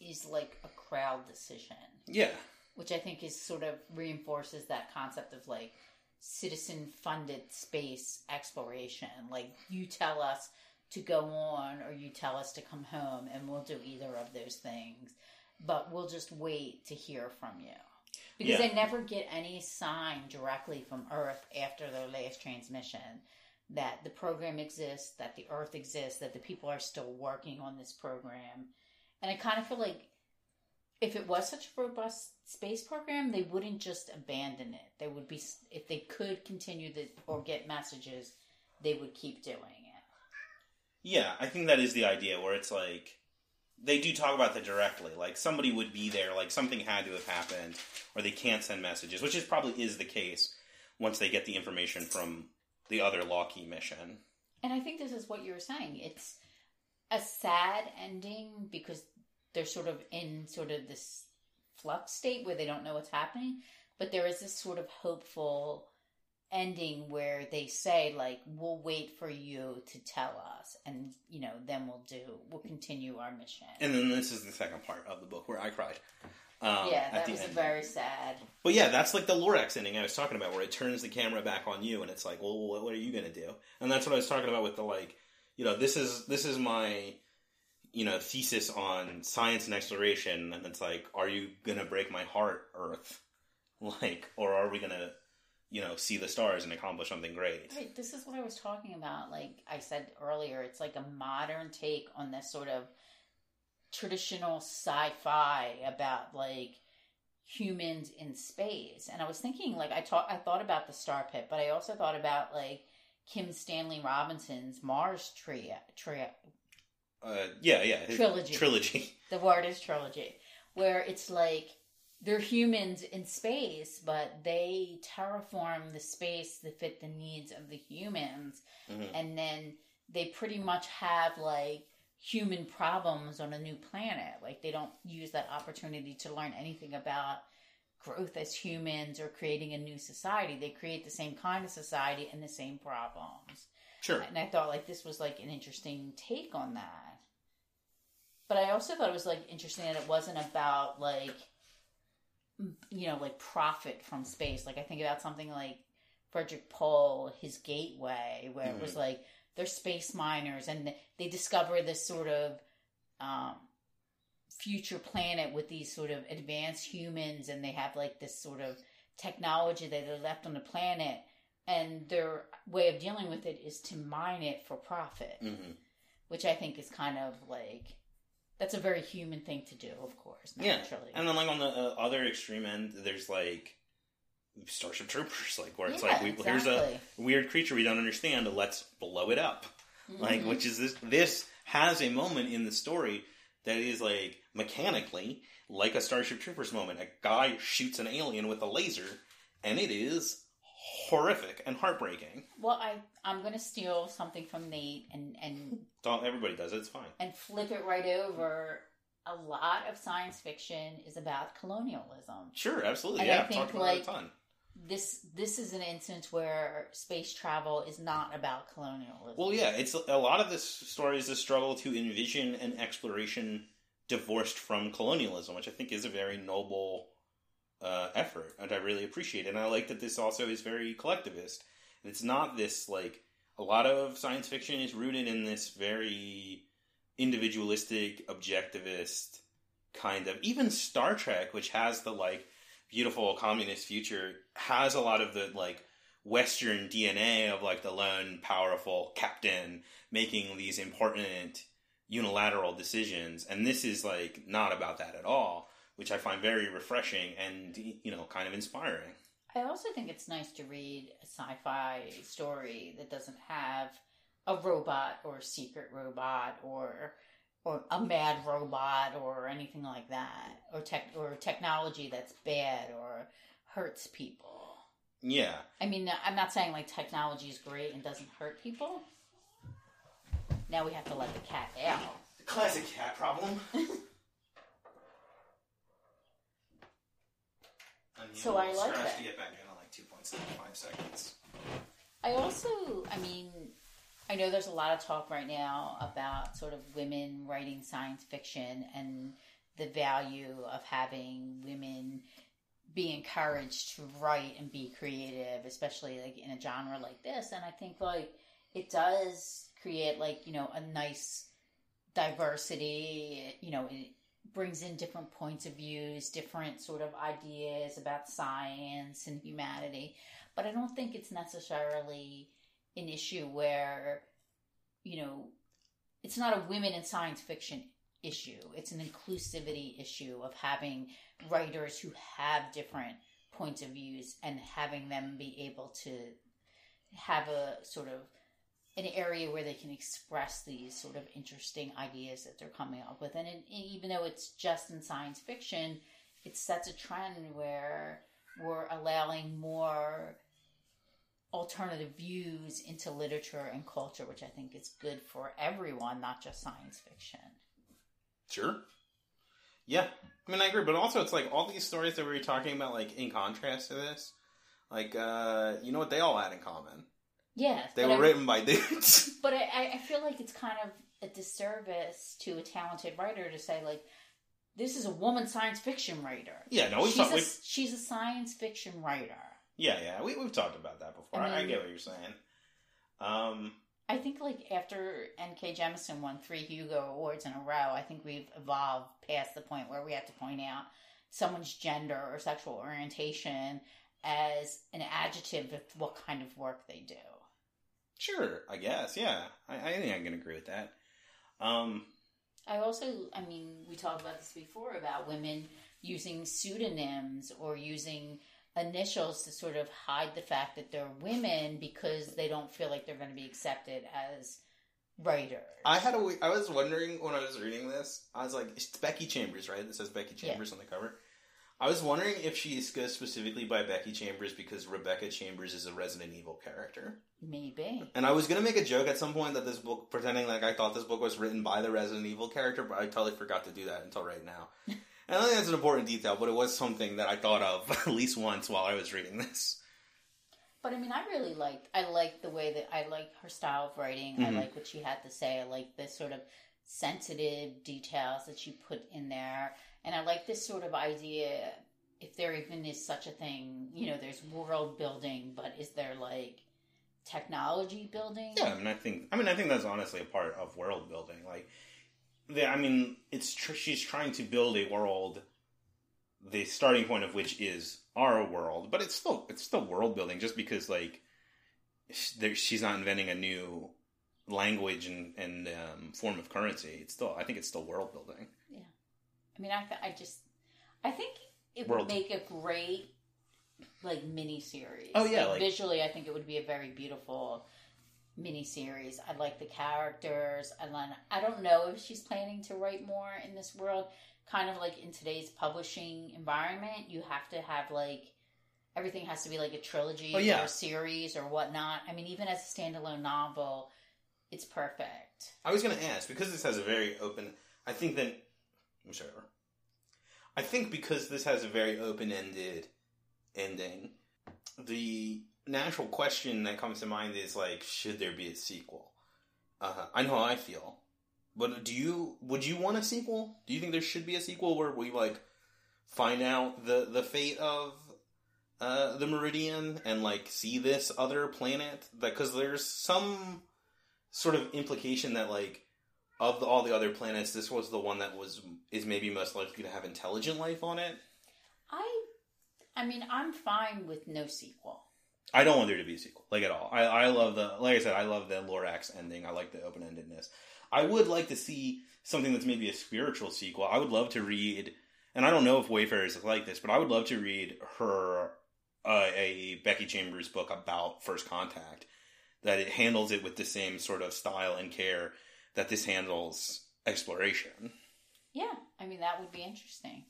is like a crowd decision, Yeah, which I think is sort of reinforces that concept of like citizen funded space exploration. Like you tell us to go on or you tell us to come home and we'll do either of those things, but we'll just wait to hear from you. Because Yeah. they never get any sign directly from Earth after their last transmission that the program exists, that the Earth exists, that the people are still working on this program. And I kind of feel like if it was such a robust space program, they wouldn't just abandon it. They would be, if they could continue the or get messages, they would keep doing it. Yeah, I think that is the idea where it's like they do talk about that directly. Like somebody would be there, like something had to have happened, or they can't send messages, which is probably is the case once they get the information from the other Lawki mission. And I think this is what you were saying. It's a sad ending because they're sort of in sort of this flux state where they don't know what's happening, but there is this sort of hopeful ending where they say like we'll wait for you to tell us and you know then we'll do we'll continue our mission And then this is the second part of the book where I cried. Um, yeah at that was end. very sad But yeah, that's like the Lorax ending I was talking about, where it turns the camera back on you, and it's like, well, what, what are you gonna do? And that's what I was talking about with the like, you know, this is this is my, you know, thesis on science and exploration, and it's like, are you gonna break my heart, Earth, like, or are we gonna, you know, see the stars and accomplish something great? Right, this is what I was talking about. Like I said earlier, it's like a modern take on this sort of traditional sci-fi about like humans in space. And I was thinking, like, I taught, I thought about the Star Pit, but I also thought about like Kim Stanley Robinson's Mars trio, trio Uh, yeah, yeah, Trilogy. trilogy. the word is trilogy, where it's like they're humans in space, but they terraform the space to fit the needs of the humans, Mhm. and then they pretty much have like human problems on a new planet. Like they don't use that opportunity to learn anything about growth as humans or creating a new society. They create the same kind of society and the same problems. Sure. And I thought like this was like an interesting take on that. But I also thought it was like interesting that it wasn't about like you know like profit from space. Like I think about something like Frederick Pohl, his Gateway, where it was mm. like they're space miners and they discover this sort of um, future planet with these sort of advanced humans, and they have like this sort of technology that they left on the planet, and their way of dealing with it is to mine it for profit, hmm which I think is kind of like that's a very human thing to do, of course. Yeah, And then like on the uh, other extreme end, there's like Starship Troopers, like where it's Yeah, like we, here's a weird creature we don't understand, let's blow it up. Like Mhm. which is this this has a moment in the story that is like mechanically like a Starship Troopers moment. A guy shoots an alien with a laser, and it is horrific and heartbreaking. well, I I'm going to steal something from Nate and and Don't everybody does it? It's fine. and flip it right over. A lot of science fiction is about colonialism. Sure, absolutely. And yeah, I I've talked about like, it a ton. This this is an instance where space travel is not about colonialism. Well, yeah, it's a lot of this story is a struggle to envision an exploration divorced from colonialism, which I think is a very noble uh, effort, and I really appreciate it. And I like that this also is very collectivist. It's not this like a lot of science fiction is rooted in this very individualistic, objectivist kind of. Even Star Trek, which has the like beautiful communist future, has a lot of the like Western DNA of like the lone, powerful captain making these important unilateral decisions, and this is like not about that at all, which I find very refreshing and you know kind of inspiring. I also think it's nice to read a sci-fi story that doesn't have a robot or a secret robot or or a mad robot or anything like that or tech or technology that's bad or hurts people. Yeah, I mean, I'm not saying like technology is great and doesn't hurt people. Now we have to let the cat out. The classic cat problem. So I like that. to get back in in like two point seven five seconds. I also, I mean, I know there's a lot of talk right now about sort of women writing science fiction and the value of having women be encouraged to write and be creative, especially like in a genre like this. And I think like it does create like, you know, a nice diversity, you know, it brings in different points of views, different sort of ideas about science and humanity but I don't think it's necessarily an issue where, you know, it's not a women in science fiction issue. It's an inclusivity issue of having writers who have different points of views and having them be able to have a sort of an area where they can express these sort of interesting ideas that they're coming up with. And it, even though it's just in science fiction, it sets a trend where we're allowing more alternative views into literature and culture, which I think is good for everyone, not just science fiction. Sure. Yeah, I mean, I agree, but also it's like all these stories that we were talking about, like in contrast to this, like uh, you know what they all had in common? Yes, They were I- written by dudes. But I, I feel like it's kind of a disservice to a talented writer to say like, this is a woman science fiction writer. yeah, no, she's, a, We've, she's a science fiction writer. Yeah, yeah, we, we've talked about that before. I I, get what you're saying. Um, I think like after N.K. Jemisin won three Hugo Awards in a row, I think we've evolved past the point where we have to point out someone's gender or sexual orientation as an adjective of what kind of work they do. sure, I guess. Yeah, I, I think I can agree with that. Um, I also, I mean, we talked about this before about women using pseudonyms or using initials to sort of hide the fact that they're women because they don't feel like they're going to be accepted as writers. I had a. I was wondering when I was reading this. I was like, it's Becky Chambers, right? It says Becky Yeah. Chambers on the cover. I was wondering if she goes specifically by Becky Chambers because Rebecca Chambers is a Resident Evil character. Maybe. And I was gonna make a joke at some point that this book, pretending like I thought this book was written by the Resident Evil character, but I totally forgot to do that until right now. and I think that's an important detail, but it was something that I thought of at least once while I was reading this. But I mean, I really liked. I liked the way that I like her style of writing. I Mhm. like what she had to say. I like the sort of sensitive details that she put in there, and I like this sort of idea. If there even is such a thing, you know, there's world building, but is there like technology building? Yeah, I mean, I think, I mean, I think that's honestly a part of world building. Like, the, I mean, it's tr- she's trying to build a world, the starting point of which is our world, but it's still it's still world building. Just because like there, she's not inventing a new language and and um, form of currency, it's still I think it's still world building. Yeah, I mean, I, th- I just, I think it World. would make a great like mini series. Oh, yeah, like- visually, I think it would be a very beautiful mini series. I like the characters. I like, I don't know if she's planning to write more in this world. Kind of like in today's publishing environment, you have to have like everything has to be like a trilogy Oh, yeah. or a series or whatnot. I mean, even as a standalone novel, it's perfect. I was going to ask because this has a very open. I think that I'm sure. I think because this has a very open-ended ending, the natural question that comes to mind is like, should there be a sequel? Uh, I know how I feel, but do you? Would you want a sequel? Do you think there should be a sequel where we like find out the the fate of uh, the Meridian and like see this other planet? Because there's some sort of implication that like of the, all the other planets, this was the one that was is maybe most likely to have intelligent life on it. I, I mean, I'm fine with no sequel. I don't want there to be a sequel, like at all. I, I love the, like I said, I love the Lorax ending. I like the open endedness. I would like to see something that's maybe a spiritual sequel. I would love to read, and I don't know if Wayfarers is like this, but I would love to read her uh, a Becky Chambers book about First Contact. That it handles it with the same sort of style and care that this handles exploration. Yeah, I mean that would be interesting.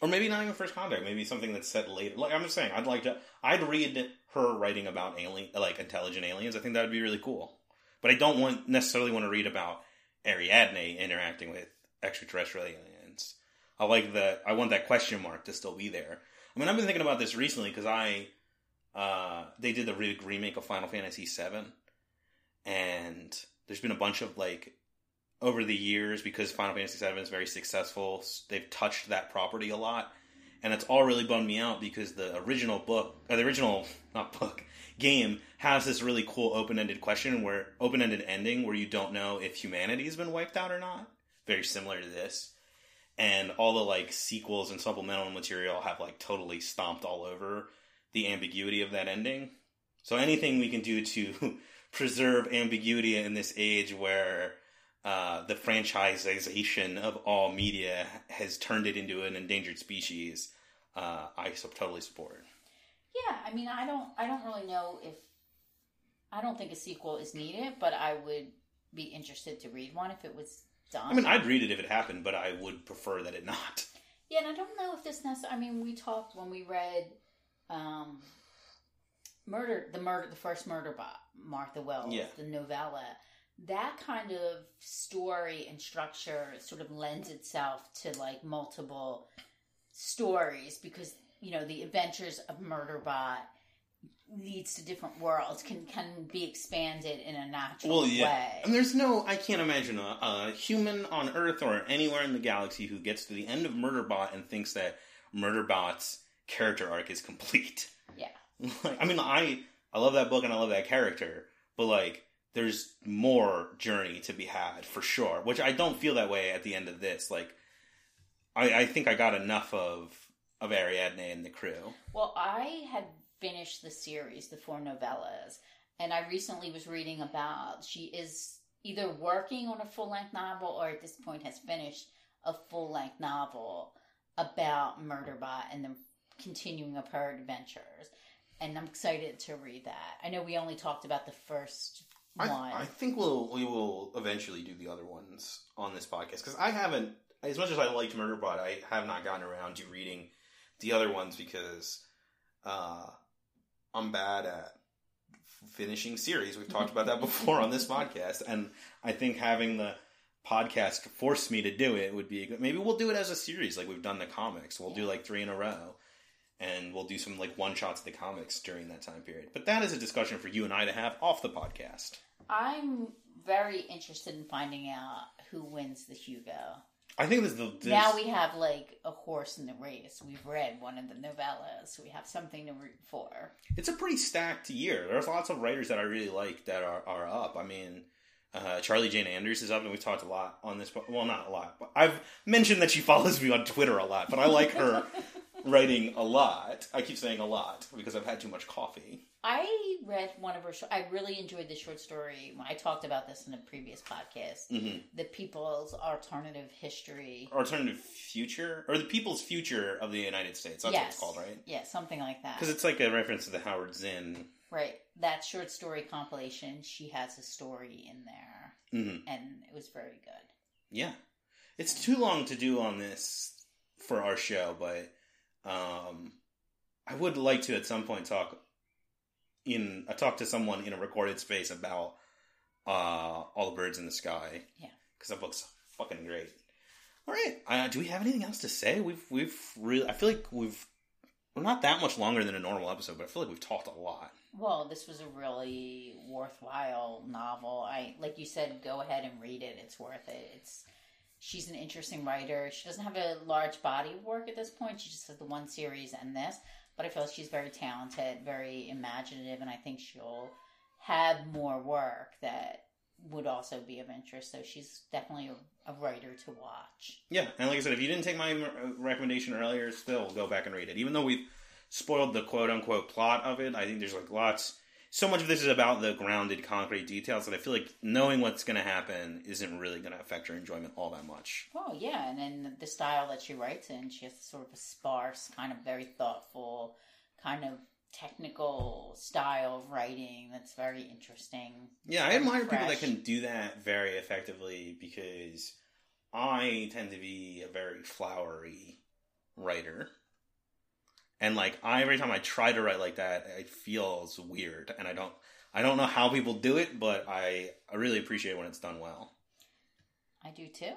Or maybe not even first contact maybe something that's set later like i'm just saying i'd like to i'd read her writing about alien like intelligent aliens. I think that would be really cool. But i don't want necessarily want to read about ariadne interacting with extraterrestrial aliens. I like the i want that question mark to still be there. I mean i've been thinking about this recently because i uh they did the remake of final fantasy 7 and there's been a bunch of like over the years because Final Fantasy VII is very successful. They've touched that property a lot, and it's all really bummed me out because the original book, or the original not book game, has this really cool open-ended question where open-ended ending where you don't know if humanity has been wiped out or not. Very similar to this, and all the like sequels and supplemental material have like totally stomped all over the ambiguity of that ending. So anything we can do to preserve ambiguity in this age where uh, the franchisization of all media has turned it into an endangered species. Uh, I totally support. Yeah, I mean, I don't, I don't really know if, I don't think a sequel is needed, but I would be interested to read one if it was done. I mean, I'd read it if it happened, but I would prefer that it not. Yeah, and I don't know if this necessarily. I mean, we talked when we read um, Murder, the murder, the first murder by Martha Wells, Yeah. the novella. That kind of story and structure sort of lends itself to like multiple stories because you know the adventures of Murderbot leads to different worlds can can be expanded in a natural Well, yeah. way. And there's no, I can't imagine a, a human on Earth or anywhere in the galaxy who gets to the end of Murderbot and thinks that Murderbot's character arc is complete. Yeah. Like, I mean, I I love that book and I love that character, but like, there's more journey to be had for sure. Which I don't feel that way at the end of this. Like, I, I think I got enough of of Ariadne and the crew. Well, I had finished the series, the four novellas, and I recently was reading about she is either working on a full length novel or at this point has finished a full length novel about Murderbot and the continuing of her adventures. And I'm excited to read that. I know we only talked about the first I. I think we'll we will eventually do the other ones on this podcast because I haven't as much as I liked Murderbot, I have not gotten around to reading the other ones because uh, I'm bad at finishing series. We've talked about that before on this podcast, and I think having the podcast force me to do it would be a good. Maybe we'll do it as a series, like we've done the comics. We'll do like three in a row. And we'll do some like one shots of the comics during that time period. But that is a discussion for you and I to have off the podcast. I'm very interested in finding out who wins the Hugo. I think this the this, Now we have like a horse in the race. We've read one of the novellas. We have something to root for. it's a pretty stacked year. There's lots of writers that I really like that are, are up. I mean, uh, Charlie Jane Anders is up, and we've talked a lot on this. Well, not a lot, but I've mentioned that she follows me on Twitter a lot. But I like her writing a lot. I keep saying a lot because I've had too much coffee. I read one of her. I really enjoyed the short story. I talked about this in a previous podcast, hmm the people's alternative history. Alternative future, or the people's future of the United States. That's what it's called, right? Yeah, something like that. Because it's like a reference to the Howard Zinn. right, that short story compilation. She has a story in there, hmm and it was very good. Yeah. It's too long to do on this for our show, but um, I would like to at some point talk in uh, talk to someone in a recorded space about uh, all the birds in the sky. Yeah. because that book's fucking great. All right, uh, do we have anything else to say? We've we've really I feel like we've we're not that much longer than a normal episode, but I feel like we've talked a lot. Well, this was a really worthwhile novel. I like you said, go ahead and read it. It's worth it. It's she's an interesting writer. She doesn't have a large body of work at this point. She just has the one series and this, but I feel she's very talented, very imaginative, and I think she'll have more work that would also be of interest. So she's definitely a, a writer to watch. Yeah, and like I said, if you didn't take my uh, recommendation earlier, still go back and read it. Even though we've spoiled the quote unquote plot of it, I think there's like lots. So much of this is about the grounded, concrete details that I feel like knowing what's going to happen isn't really going to affect your enjoyment all that much. Oh yeah, and then the style that she writes in, she has sort of a sparse, kind of very thoughtful, kind of technical style of writing that's very interesting. Yeah, I admire people that can do that very effectively because I tend to be a very flowery writer. And like I every time I try to write like that, it feels weird and I don't I don't know how people do it, but I, I really appreciate when it's done well. I do too.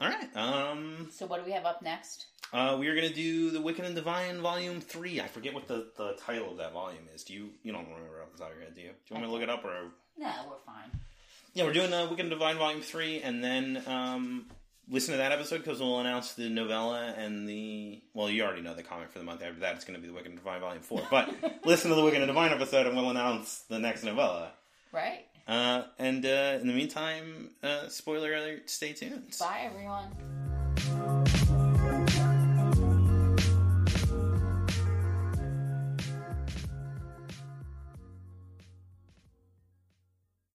All right. Um So what do we have up next? uh we are going to do The Wicked and Divine volume 3. I forget what the, the title of that volume is. Do you you don't remember off the top of your head, do you? Do you want me to look it up or No, we're fine. Yeah, we're doing uh, Wicked and Divine Volume 3, and then um, listen to that episode because we'll announce the novella and the. Well, you already know the comic for the month after that. It's going to be the Wicked and Divine Volume 4. But listen to the Wicked and Divine episode, and we'll announce the next novella. Right. Uh, and uh, in the meantime, uh, spoiler alert, stay tuned. Bye everyone.